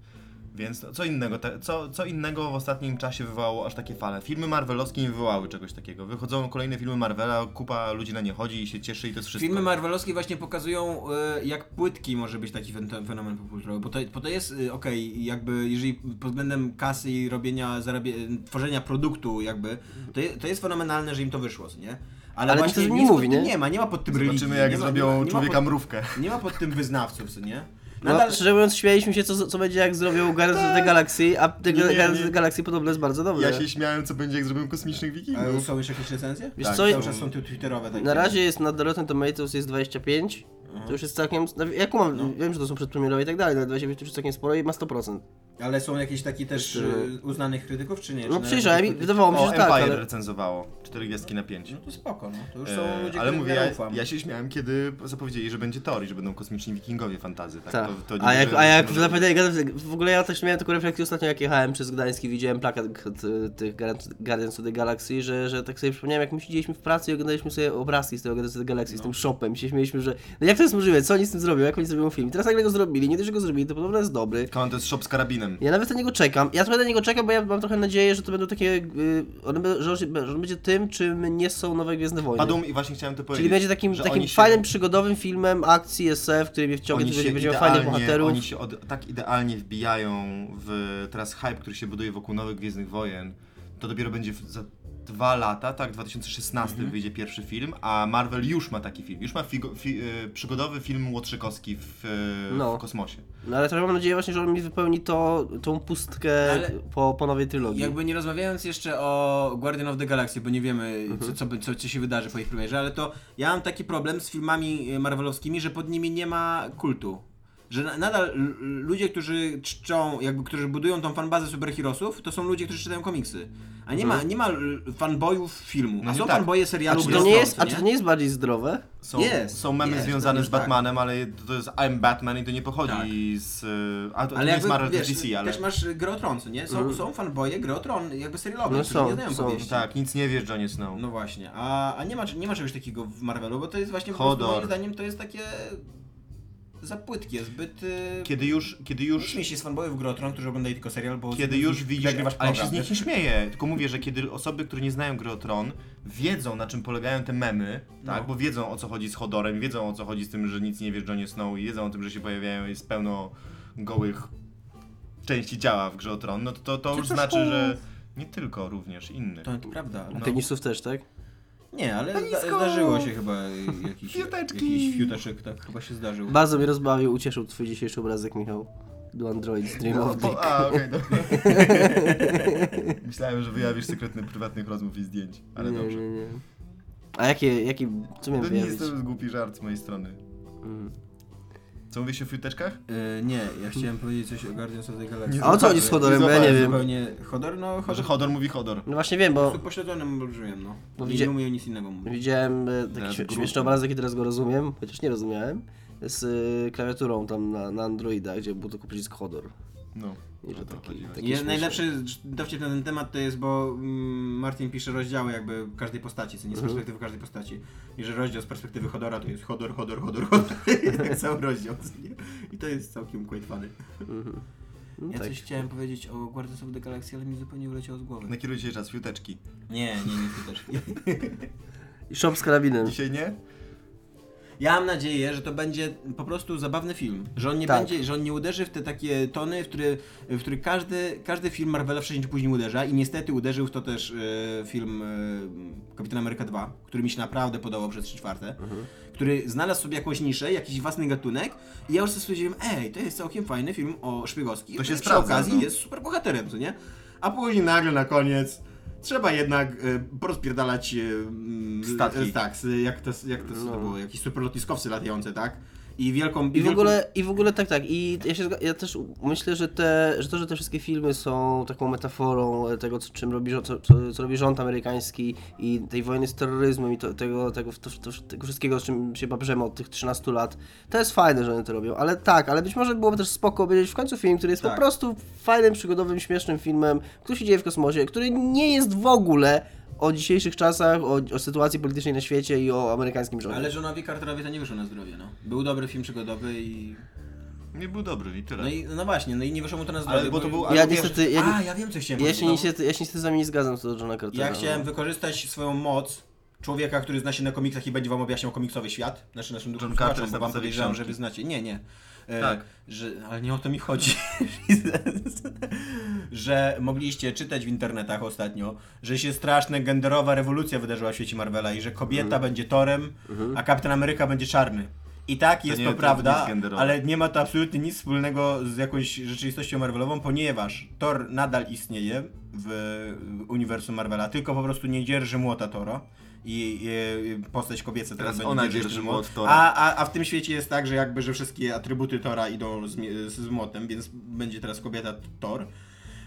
Więc co innego, te, co, co innego w ostatnim czasie wywołało aż takie fale? Filmy marvelowskie nie wywołały czegoś takiego. Wychodzą kolejne filmy Marvela, kupa ludzi na nie chodzi i się cieszy i to jest wszystko. Filmy Marvelowskie właśnie pokazują, y, jak płytki może być taki fen- fenomen popkulturowy, bo to, bo to jest, y, okej, jakby jeżeli pod względem kasy i robienia, zarabia, tworzenia produktu jakby, to, je, to jest fenomenalne, że im to wyszło, nie? Ale właśnie nic nie mówi, nie? Nie ma, nie ma pod tym religii. Zobaczymy jak nie ma, zrobią nie ma, nie człowieka ma pod, mrówkę. nie ma pod tym wyznawców, co No, Nadal, szczerze mówiąc, śmialiśmy się, co, co będzie jak zrobią Guardians of the Galaxy, a The Nie, nie, Guardians of the Galaxy podobno jest bardzo dobre. Ja się śmiałem, co będzie jak zrobią kosmicznych A wikingów. są już jakieś recenzje? Wiesz tak, co, cały czas są twitterowe takie. Na razie jest na Rotten Tomatoes jest 25, to już jest całkiem, no, jak mam, No. wiem, że to są przedpremierowe i tak dalej, ale 25 to już całkiem sporo i ma 100%. Ale są jakieś takie też y, uznanych krytyków, czy nie? Czy No na przejrzałem i tylko- wydawało mi się, O, że tak, Empire ale... recenzowało. 4 gwiazdki na 5. No to spoko, no. To już są Eee, ludzie, ale którym mówię, ja ufam. ja się śmiałem, kiedy zapowiedzieli, że będzie Tor i że będą kosmiczni wikingowie fantazy. Tak? Tak. To, to a jak, a jak że- zapamiętaj, w ogóle ja też miałem taką refleksję ostatnio, jak jechałem przez Gdańsk i widziałem plakat t- tych Guardians- Guardians of the Galaxy, że, że tak sobie przypomniałem, jak my siedzieliśmy w pracy i oglądaliśmy sobie obrazki z tego Guardians of the Galaxy, z tym shopem i się śmieliśmy, że no jak to jest możliwe, co oni z tym zrobią, jak oni zrobią film. I teraz nagle go zrobili, nie dość, że go zrobili, to podobno jest dobry. Kanon to jest shop z Ja nawet na niego czekam. Ja trochę na niego czekam, bo ja mam trochę nadzieję, że to będą takie. Yy, on, że, on się- że on będzie tym, czym nie są nowe Gwiezdne Wojny. Padum i właśnie chciałem to powiedzieć. Czyli będzie takim, takim się- fajnym, przygodowym filmem akcji SF, który mnie wciągnie, który będzie miał fajnych bohaterów. oni się od, tak idealnie wbijają w teraz hype, który się buduje wokół nowych Gwiezdnych Wojen. To dopiero będzie za dwa lata, tak? 2016 Mhm. wyjdzie pierwszy film, a Marvel już ma taki film. Już ma figo, fi, y, przygodowy film Łotrzykowski w, y, No. w kosmosie. No ale trochę mam nadzieję właśnie, że on mi wypełni to, tą pustkę Ale- po, po nowej trylogii. Jakby nie rozmawiając jeszcze o Guardian of the Galaxy, bo nie wiemy, Mhm. co, co, co, co się wydarzy po ich premierze, ale to ja mam taki problem z filmami e, marvelowskimi, że pod nimi nie ma kultu. Że na, nadal ludzie, którzy czczą, jakby, którzy budują tą fanbazę superherosów, to są ludzie, którzy czytają komiksy. A nie ma, nie ma fanboyów filmu, No a nie są tak. fanboje a serialu czy Gry to nie jest, a czy to nie jest bardziej zdrowe? Są, Jest, są memy jest, związane to z tak. Batmanem, ale to jest I'm Batman i to nie pochodzi Tak. z... A to, to Ale nie jest jakby, Marvel, to wiesz, jest DC, ale... też masz Grę o Tron, co nie? Są, są fanboje Gry o Tron, jakby serialowe, No którzy są, nie znają są, powieści. Tak, nic nie wiesz, Johnny Snow. No właśnie, a, a nie, ma, nie ma czegoś takiego w Marvelu, bo to jest właśnie po Hodor. prostu moim zdaniem to jest takie za płytkie, zbyt... y, Kiedy już, kiedy Nie już śmiej się z fanboyów Gry o Tron, którzy oglądali tylko serial, bo... Kiedy już widzisz, ale się z nich nie śmieję, tylko mówię, że kiedy osoby, które nie znają gry o Tron, wiedzą na czym polegają te memy, tak, No. bo wiedzą o co chodzi z Hodorem, wiedzą o co chodzi z tym, że nic nie wiesz Johnny Snow i wiedzą o tym, że się pojawiają jest pełno gołych części ciała w grze o Tron, no to to, to już znaczy, że nie tylko, również innych. To, to prawda. A No. penisów też, tak? Nie, ale Panisko! zda, zdarzyło się chyba jakiś, Fiuteczki! jakiś fiuteczek, tak, chyba się zdarzył. Bardzo mnie rozbawił, ucieszył twój dzisiejszy obrazek, Michał. Do Android Stream No, of Dick. po, a, okej, dobra. Myślałem, że wyjawisz sekretny prywatnych rozmów i zdjęć, ale nie, dobrze. nie, nie. A jakie, jaki, co miałem To nie jest wyjawić? to głupi żart z mojej strony. Mm. Co mówisz o fiuteczkach? Y, nie, ja chciałem powiedzieć coś o Guardians of the Galaxy. Nie A o co chodzi z Hodorem, bo ja nie wiem. Zupełnie... Hodor? No, Hodor... Hodor mówi Hodor. No właśnie wiem, Po bo prostu pośledzonym olbrzymiem, no. Bo nie, widzia- nie umieją nic innego mówić. widziałem e, taki śmie- śmieszny obrazek i teraz go rozumiem, chociaż nie rozumiałem, z y, klawiaturą tam na, na Androida, gdzie był tylko przycisk Hodor. No. I że O to taki, taki Je, śmieszny. najlepszy dowcip na ten temat to jest, bo mm, Martin pisze rozdziały jakby każdej postaci, co nie z Mhm. perspektywy każdej postaci. I że rozdział z perspektywy Hodora to jest Hodor, Hodor, Hodor, Hodor. tak cały rozdział. I to jest całkiem quite funny. Mhm. No Ja tak. coś chciałem powiedzieć o Guardians of the Galaxy, ale mi zupełnie wyleciało z głowy. Nakieruj się czas, fiuteczki. Nie, nie, nie, też. I shop z karabinem. Dzisiaj nie? Ja mam nadzieję, że to będzie po prostu zabawny film. Że on nie Tak. będzie, że on nie uderzy w te takie tony, w które, w które każdy, każdy film Marvela wcześniej czy później uderza i niestety uderzył w to też e, film e, Kapitan Ameryka 2, który mi się naprawdę podobał przez 3 czwarte, Mhm. który znalazł sobie jakąś niszę, jakiś własny gatunek i ja już sobie stwierdziłem, ej, to jest całkiem fajny film o szpiegowski, To się który przy sprawdza, okazji no. jest super bohaterem, co nie? A później nagle na koniec trzeba jednak e, porozpierdalać e, Statki. e, tak, jak to, jak to, No. to było, jakieś super lotniskowce latające, tak? I wielką... I w wielką- ogóle, i w ogóle tak, tak. I ja, się, ja też myślę, że, te, że to, że te wszystkie filmy są taką metaforą e, tego, co, czym robi, co, co, robi rząd amerykański i tej wojny z terroryzmem i to, tego, tego, to, to, tego wszystkiego, z czym się babrzemy od tych 13 lat. To jest fajne, że oni to robią, ale tak, ale być może byłoby też spoko obejrzeć w końcu film, który jest po Tak. prostu fajnym, przygodowym, śmiesznym filmem, który się dzieje w kosmosie, który nie jest w ogóle o dzisiejszych czasach, o, o sytuacji politycznej na świecie i o amerykańskim rządzie. Ale Johnowi Carterowi to nie wyszło na zdrowie, no. Był dobry film przygodowy i... Nie był dobry i tyle. No i no właśnie, no i nie wyszło mu to na zdrowie. Ale bo to był... Ja ale niestety, ja, A, ja wiem co chciałem Ja powiedzieć. się, niestety, ja się niestety z wami nie zgadzam co do Johna Cartera. Ja chciałem no. wykorzystać swoją moc człowieka, który zna się na komiksach i będzie wam objaśniał komiksowy świat. Znaczy naszym dużym John Carter słuchaczom, bo wam podejrzewam, że wy znacie. Nie, nie. E, Tak. Że, ale nie o to mi chodzi. że mogliście czytać w internetach ostatnio, że się straszna genderowa rewolucja wydarzyła w świecie Marvela i że kobieta Mhm. będzie Torem, a Kapitan Ameryka będzie czarny. I tak jest nie- to, to prawda, jest ale nie ma to absolutnie nic wspólnego z jakąś rzeczywistością Marvelową, ponieważ Thor nadal istnieje w uniwersum Marvela, tylko po prostu nie dzierży młota Tora. I, i postać kobieca teraz, Teraz ona dzierży młot. A, a, a w tym świecie jest tak, że jakby, że wszystkie atrybuty Tora idą z, z, młotem, więc będzie teraz kobieta Thor.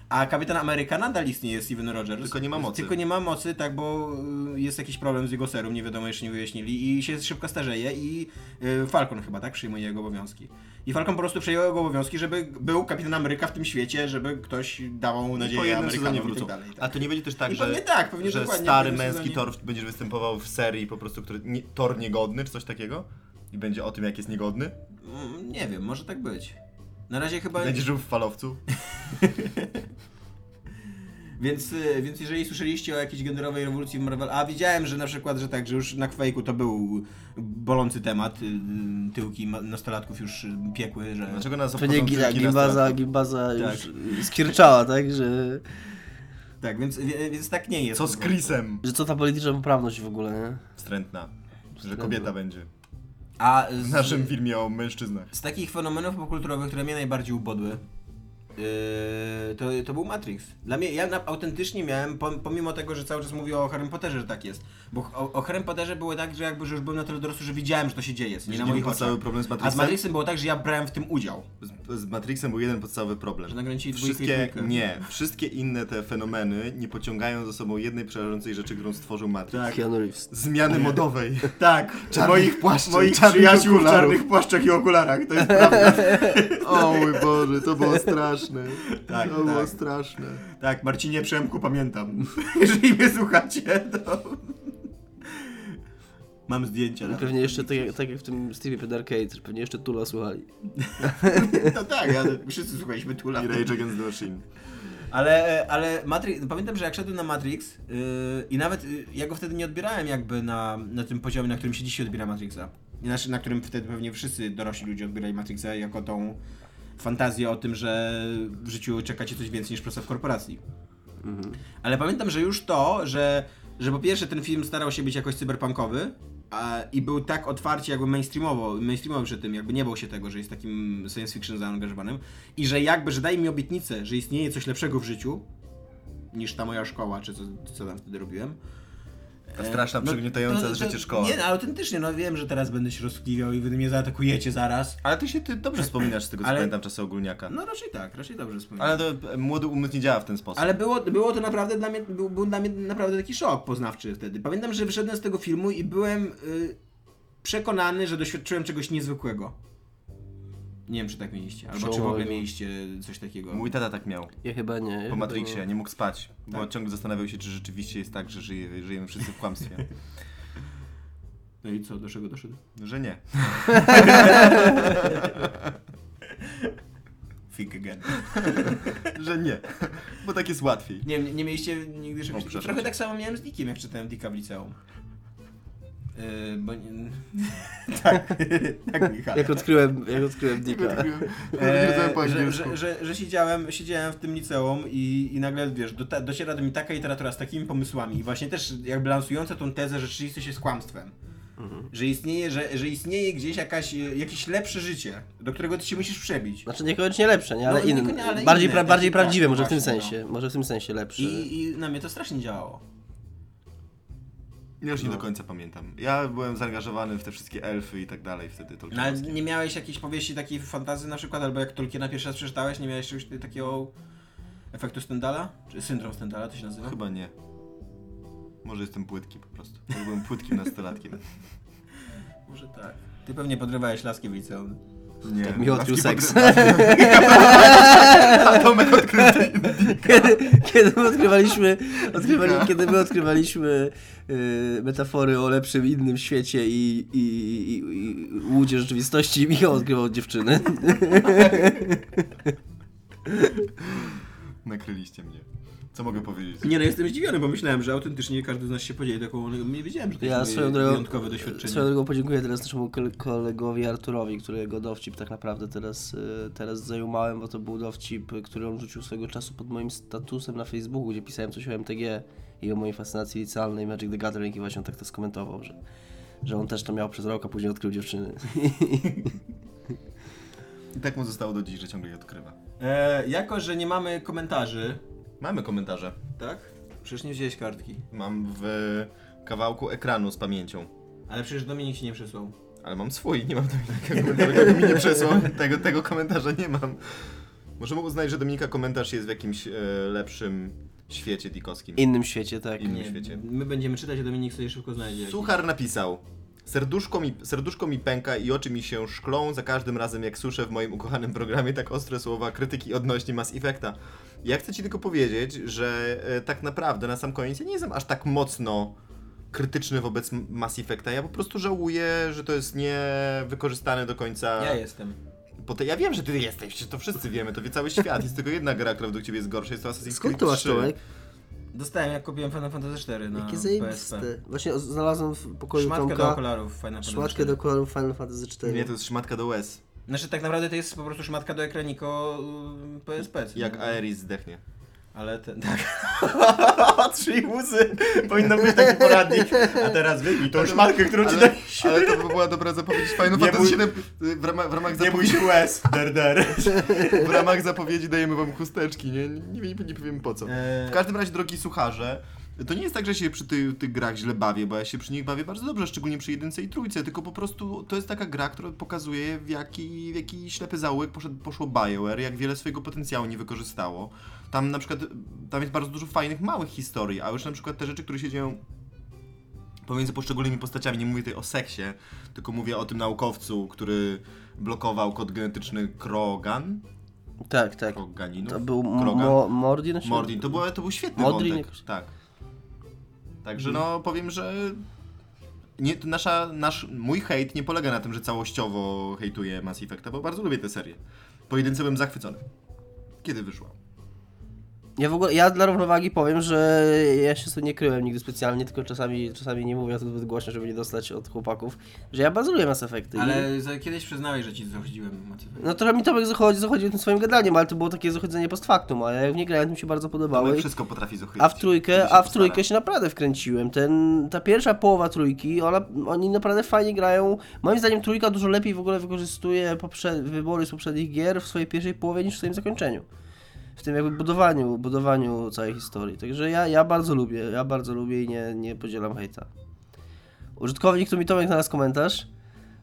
A Kapitan Ameryka nadal istnieje, Steven Rogers. Tylko nie ma mocy. Tylko nie ma mocy, tak, bo y, jest jakiś problem z jego serum, nie wiadomo, jeszcze nie wyjaśnili i się szybko starzeje i y, Falcon chyba, tak, przyjmuje jego obowiązki. I Falcon po prostu przejął jego obowiązki, żeby był Kapitan Ameryka w tym świecie, żeby ktoś dawał I po nadzieję jednym sezonie i wrócą. tak dalej. A to nie będzie też tak, I że, tak, że stary męski sezonie. Thor będzie występował w serii po prostu, który nie, Thor niegodny, czy coś takiego? I będzie o tym, jak jest niegodny? Mm, Nie wiem, może tak być. Na razie chyba... Będzie żył w falowcu? Więc, y, więc jeżeli słyszeliście o jakiejś genderowej rewolucji w Marvel, a widziałem, że na przykład, że tak, że już na Quake'u to był bolący temat, y, tyłki nastolatków już piekły, że... Dlaczego nas Pewnie obchodzą Gila, tyłki Gimbaza? Gimbaza Tak. już skwierczała, tak, że, Tak, więc, więc tak nie jest. Co z. Chrisem? że co ta polityczna poprawność w ogóle, nie? Wstrętna. Że kobieta będzie. A W z, naszym filmie o mężczyznach. z takich fenomenów popkulturowych, które mnie najbardziej ubodły, yy, to, to był Matrix. Dla mnie, ja na, autentycznie miałem, pom- pomimo tego, że cały czas mówię o Harry Potterze, że tak jest, bo o, o Harry Potterze było tak, że jakby, że już byłem na tyle dorosły, że widziałem, że to się dzieje, nie na moich podstawowy problem z A z Matrixem? Matrixem było tak, że ja brałem w tym udział. Z, z Matrixem był jeden podstawowy problem. Że nakręcili Wszystkie, nie, wszystkie inne te fenomeny nie pociągają za sobą jednej przerażającej rzeczy, którą stworzył Matrix. Tak. Keanu Reeves. Zmiany modowej. Tak, Czarnych płaszczy, moich w okularów. czarnych płaszczach i okularach, to jest prawda. O mój Boże, to było straszne. Tak, to było tak. straszne. Tak, Marcinie Przemku pamiętam. Jeżeli mnie słuchacie, to... Mam zdjęcia. Pewnie jeszcze tak, jak- tak jak w tym Stevie Ped Arcade, pewnie jeszcze Tula słuchali. No tak, ale wszyscy słuchaliśmy Tula. I Rage Against the Machine. Ale, ale Matrix, pamiętam, że jak szedłem na Matrix yy, i nawet yy, ja go wtedy nie odbierałem jakby na, na tym poziomie, na którym się dzisiaj odbiera Matrixa. Znaczy, na którym wtedy pewnie wszyscy dorośli ludzie odbierali Matrixa jako tą fantazję o tym, że w życiu czekacie coś więcej niż praca w korporacji. Ale pamiętam, że już to, że, że po pierwsze ten film starał się być jakoś cyberpunkowy a, i był tak otwarcie jakby mainstreamowo, mainstreamowy przy tym, jakby nie bał się tego, że jest takim science fiction zaangażowanym i że jakby, że daje mi obietnicę, że istnieje coś lepszego w życiu niż ta moja szkoła, czy co, co tam wtedy robiłem. Ta straszna, przygniatająca życie szkoła. Nie, no, autentycznie, no wiem, że teraz będę się rozkliwiał i wy mnie zaatakujecie zaraz. Ale ty się ty dobrze wspominasz z tego, co Ale- pamiętam czasy ogólniaka. No raczej tak, raczej dobrze wspominam. Ale to e, młody umysł nie działa w ten sposób. Ale było, było to naprawdę dla mnie, był, był dla mnie naprawdę taki szok poznawczy wtedy. Pamiętam, że wyszedłem z tego filmu i byłem y, przekonany, że doświadczyłem czegoś niezwykłego. Nie wiem, czy tak mieliście, albo czy w ogóle mieliście coś takiego. Mój tata tak miał. Ja chyba nie. ja Po Matrixie, nie. nie mógł spać. Bo Tak. ciągle zastanawiał się, czy rzeczywiście jest tak, że żyje, żyjemy wszyscy w kłamstwie. No i co, do czego doszedł? że nie. Think again. Że nie. Bo tak jest łatwiej. Nie, nie mieliście nigdy czegoś Trochę tak samo miałem z Dickiem, jak czytałem Dicka w liceum. Yy, bo nie... tak, tak Michał. Jak odkryłem, jak odkryłem Dicka. Eee, że, że, że, że siedziałem, siedziałem w tym liceum i, i nagle, wiesz, do, dociera do mnie taka literatura z takimi pomysłami i właśnie też jakby lansująca tą tezę, że rzeczywistość jest kłamstwem. Że istnieje, że, że istnieje gdzieś jakaś, e, jakieś lepsze życie, do którego ty się musisz przebić. Znaczy niekoniecznie lepsze, nie? Ale No, inne. ale bardziej inne, pra, tak, bardziej tak, prawdziwe, może w tym właśnie, no. sensie. Może w tym sensie lepsze. I, I na mnie to strasznie działało. Ja już nie No. do końca pamiętam. Ja byłem zaangażowany w te wszystkie elfy i tak dalej wtedy. No, ale nie miałeś jakiejś powieści takiej fantazy na przykład, albo jak Tolkiena pierwszy raz przeczytałeś, nie miałeś czegoś takiego efektu Stendala? Czy syndrom Stendala to się nazywa? Chyba nie. Może jestem płytki po prostu. Może byłem płytkim nastolatkiem. Może tak. Ty pewnie podrywałeś laski w liceum. Nie. Tak mi odkrył seks. Odkrył kiedy, kiedy my odkrywaliśmy, odkrywali, kiedy my odkrywaliśmy y, metafory o lepszym innym świecie i, i, i, i łudzie rzeczywistości, Michał odkrywał dziewczyny. Nakryliście mnie. Co mogę powiedzieć? Nie no, jestem zdziwiony, bo myślałem, że autentycznie każdy z nas się podzieli taką... Nie wiedziałem, że to Ja jest swoją moje drogą, wyjątkowe doświadczenie. swoją drogą podziękuję teraz naszemu kole- kolegowi Arturowi, którego dowcip tak naprawdę teraz, y, teraz zajumałem, bo to był dowcip, który on rzucił swego czasu pod moim statusem na Facebooku, gdzie pisałem coś o MTG i o mojej fascynacji licealnej Magic the Gathering i właśnie on tak to skomentował, że, że on też to miał przez rok, a później odkrył dziewczyny. I tak mu zostało do dziś, że ciągle je odkrywa. E, jako, że nie mamy komentarzy, Mamy komentarze. tak? Przecież nie wziąłeś kartki. Mam w kawałku ekranu z pamięcią. Ale przecież Dominik się nie przysłał. Ale mam swój, nie mam Dominika komentarza, mi nie przesłał. Tego, tego komentarza nie mam. Możemy uznać, że Dominika komentarz jest w jakimś e, lepszym świecie dikowskim. innym świecie, tak. Innym Nie, świecie. my będziemy czytać, a Dominik sobie szybko znajdzie. jakiś. Suchar napisał. Serduszko mi, serduszko mi pęka i oczy mi się szklą za każdym razem, jak słyszę w moim ukochanym programie tak ostre słowa krytyki odnośnie Mass Effecta. Ja chcę ci tylko powiedzieć, że e, tak naprawdę na sam koniec ja nie jestem aż tak mocno krytyczny wobec Mass Effecta. Ja po prostu żałuję, że to jest niewykorzystane do końca. Ja jestem. Po te, ja wiem, że ty jesteś, to wszyscy wiemy, to wie cały świat. Jest tylko jedna gra, która według ciebie jest gorsza, jest to Assassin's Skąd Creed to masz 3. Tomek? Dostałem jak kupiłem Final Fantasy 4 na Jakie PSP. zajebiste. Właśnie znalazłem w pokoju Szmatkę do Tomka okularów Final Fantasy szmatkę 4. do koloru Final Fantasy 4. Nie, to jest szmatka do łez. Znaczy tak naprawdę to jest po prostu szmatka do ekraniko y, PSP. co Jak? Aeris zdechnie. Ale ten, tak. Trzy łzy. Powinno być taki poradnik. A teraz wypij tą szmatkę, którą ci Ale, daj. ale to by była dobra zapowiedź Final Nie Fantasy bój- 7 w ramach, w ramach Nie bój zapowiedzi, się łez. Der, der. w ramach zapowiedzi dajemy wam chusteczki, nie? Nie, nie, nie powiem po co. Eee, W każdym razie, drogi słucharze, to nie jest tak, że się przy ty, tych grach źle bawię, bo ja się przy nich bawię bardzo dobrze, szczególnie przy jedynce i trójce, tylko po prostu to jest taka gra, która pokazuje w jaki, w jaki ślepy zaułek poszedł, poszło BioWare, jak wiele swojego potencjału nie wykorzystało. Tam na przykład, tam jest bardzo dużo fajnych, małych historii, a już na przykład te rzeczy, które się dzieją pomiędzy poszczególnymi postaciami, nie mówię tutaj o seksie, tylko mówię o tym naukowcu, który blokował kod genetyczny Krogan, Tak, tak. Kroganinów, To był Krogan. Mo Mordin? Mordin, to, było, to był świetny Modrin wątek. Tak. Także no powiem, że nie, nasza, nasz, mój hejt nie polega na tym, że całościowo hejtuję Mass Effecta, bo bardzo lubię tę serię. Pojedynce byłem zachwycony. Kiedy wyszła? Ja w ogóle, ja dla równowagi powiem, że ja się z tym nie kryłem nigdy specjalnie, tylko czasami, czasami nie mówię o tym zbyt głośno, żeby nie dostać od chłopaków, że ja bardzo lubię Mass Effecty. Ale za, kiedyś przyznałeś, że ci zachodziłem Maciej. No trochę mi Tomek zachodzi, zachodził tym swoim gadaniem, ale to było takie zachodzenie post factum, a ja w nie grałem, to mi się bardzo podobało. Ale I- wszystko potrafi zachylić. A w trójkę, a w trójkę się naprawdę wkręciłem. Ten, ta pierwsza połowa trójki, ona, oni naprawdę fajnie grają. Moim zdaniem trójka dużo lepiej w ogóle wykorzystuje poprze- wybory z poprzednich gier w swojej pierwszej połowie niż w swoim zakończeniu. W tym jakby budowaniu, budowaniu całej historii. Także ja, ja bardzo lubię, ja bardzo lubię i nie, nie podzielam hejta. Użytkownik, który mi Tomek znalazł komentarz,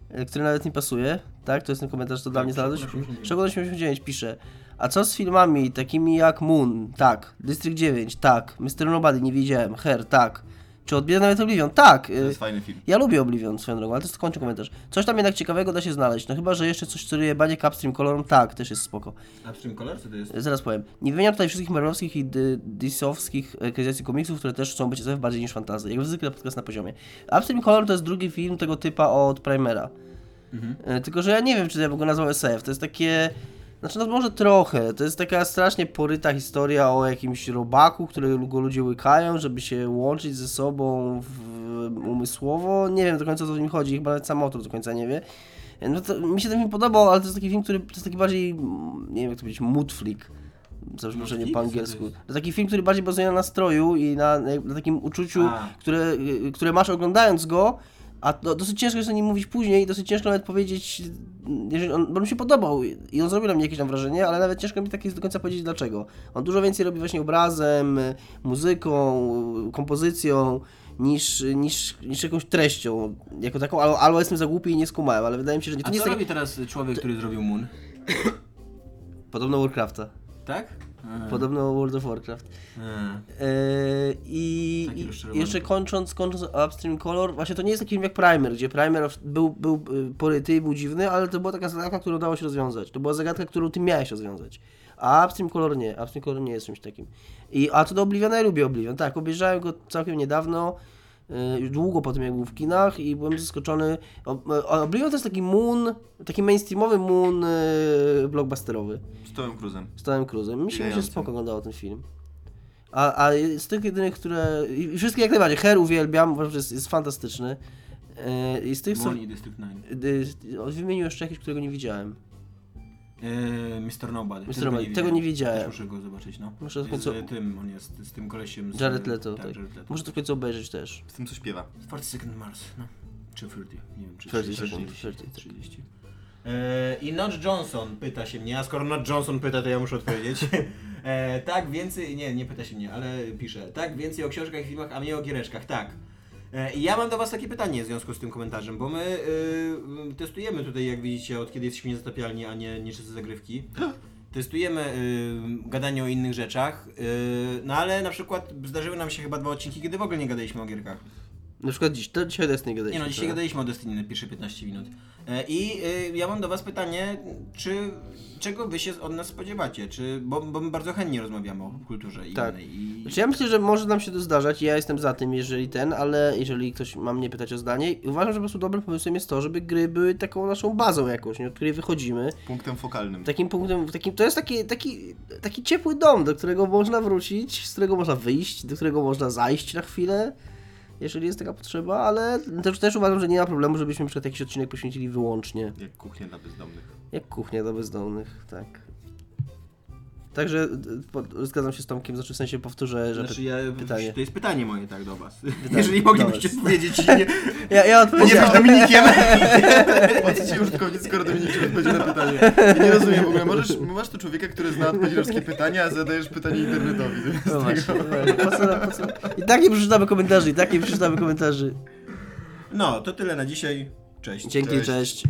e, który nawet nie pasuje, tak? To jest ten komentarz, co dla mnie znalazłeś. Szczególnie 89 pisze. A co z filmami takimi jak Moon? Tak. District 9? Tak. Mr. Nobody? Nie widziałem. Her? Tak. Czy odbiera nawet Oblivion? Tak. To Y, jest fajny film. Ja lubię Oblivion swoją drogą, ale to jest kończy komentarz. Coś tam jednak ciekawego da się znaleźć. No chyba, że jeszcze coś, co ryje banie Upstream Colorem, tak, też jest spoko. Upstream Color? Co to jest? Zaraz powiem. Nie wymieniam tutaj wszystkich marvelowskich i DC-owskich ekranizacji komiksów, które też chcą być SF bardziej niż fantazy. Jak zwykle podcast na poziomie. Upstream Color to jest drugi film tego typa od Primera. E, Tylko, że ja nie wiem, czy ja bym go nazwał SF. To jest takie... Znaczy, no może trochę. To jest taka strasznie poryta historia o jakimś robaku, którego go ludzie łykają, żeby się łączyć ze sobą w, umysłowo. Nie wiem do końca o co w nim chodzi, chyba nawet sam autor do końca nie wie. No to, mi się ten film podobał, ale to jest taki film, który to jest taki bardziej, nie wiem jak to powiedzieć, mood flick. Za przeproszeniem po angielsku. To taki film, który bardziej bazuje na nastroju i na, na takim uczuciu, A. które, y, które masz oglądając go, a to dosyć ciężko jest o nim mówić później, dosyć ciężko nawet powiedzieć, jeżeli on, bo on mi się podobał i on zrobił na mnie jakieś tam wrażenie, ale nawet ciężko mi tak jest do końca powiedzieć dlaczego. On dużo więcej robi właśnie obrazem, muzyką, kompozycją niż, niż, niż jakąś treścią jako taką, albo, albo jestem za głupi i nie skumałem, ale wydaje mi się, że nie, to A nie co jest robi teraz człowiek, który zrobił Moon? podobno Warcrafta, Tak? A. podobno World of Warcraft. Eee, I jeszcze kończąc, kończąc Upstream Color, właśnie to nie jest taki film jak Primer, gdzie Primer był, był y, poryty i był dziwny, ale to była taka zagadka, którą dało się rozwiązać. To była zagadka, którą ty miałeś rozwiązać. A Upstream Color nie, Upstream Color nie jest czymś takim. I, a to do Obliviona ja lubię Oblivion, tak, obejrzałem go całkiem niedawno, już długo po tym jak był w kinach i byłem zaskoczony. Oblivion to jest taki moon, taki mainstreamowy moon y, blockbusterowy Z Tomem Cruzem. z Tomem Cruzem. Mi się, mi się spoko oglądało ten film. A, a z tych jedynych, które... I wszystkie jak najbardziej. Her uwielbiam, uważam, że jest, jest fantastyczny. E, I z tych, co... District 9. y, Wymienił jeszcze jakiś, którego nie widziałem. Mr. Nobody. Mr. Nobody. Tego nie widziałem. Też muszę go zobaczyć, no. Muszę w z końcu- e, tym, on jest, z tym kolesiem. Z, Jared Leto. Tak, Tak. Jared Leto. Muszę to w końcu obejrzeć też. Z tym, co śpiewa. 40 Second Mars, no. Czy 30, nie wiem, czy 30 30, sekund, 30, 30. 30. Eee, I Notch Johnson pyta się mnie, a skoro Notch Johnson pyta, to ja muszę odpowiedzieć. Eee, tak, więcej, nie, nie pyta się mnie, ale pisze. Tak, więcej o książkach i filmach, a mniej o giereczkach, tak. Eee, I ja mam do was takie pytanie w związku z tym komentarzem, bo my y, testujemy tutaj, jak widzicie, od kiedy jesteśmy niezatapialni, a nie nieczyste zagrywki. Testujemy y, gadanie o innych rzeczach, y, no ale na przykład zdarzyły nam się chyba dwa odcinki, kiedy w ogóle nie gadaliśmy o gierkach. Na przykład dziś, to dzisiaj Destiny gadaliśmy. Nie no, dzisiaj gadaliśmy o Destiny na pierwsze 15 minut. E, I y, ja mam do was pytanie, czy czego wy się od nas spodziewacie? Czy, bo, bo my bardzo chętnie rozmawiamy o kulturze i Tak. innej. I... Znaczy ja myślę, że może nam się to zdarzać i ja jestem za tym, jeżeli ten, ale jeżeli ktoś ma mnie pytać o zdanie, uważam, że po prostu dobrym pomysłem jest to, żeby gry były taką naszą bazą jakąś, nie, od której wychodzimy. Punktem fokalnym. Takim punktem, takim, to jest taki, taki, taki ciepły dom, do którego można wrócić, z którego można wyjść, do którego można zajść na chwilę, jeżeli jest taka potrzeba, ale też, też uważam, że nie ma problemu, żebyśmy przykład jakiś odcinek poświęcili wyłącznie, Jak kuchnia dla bezdomnych. jak kuchnia dla bezdomnych, tak. Także po, zgadzam się z Tomkiem, znaczy w sensie powtórzę, że... Znaczy ja, pytanie. to jest pytanie moje tak do was. Jeżeli moglibyście powiedzieć, nie, Ja, ja odpowiedziałem. Dominikiem. Po co ci użytkownik, skoro Dominik ci odpowiedzi na pytanie? Ja nie rozumiem w ogóle. Możesz, masz tu człowieka, który zna odpowiedzi na wszystkie pytania, a zadajesz pytanie internetowi. No właśnie, właśnie. Po co, po co? I tak nie przeczytamy komentarzy, i tak nie przeczytamy komentarzy. No, to tyle na dzisiaj. Cześć. Dzięki, Cześć. cześć.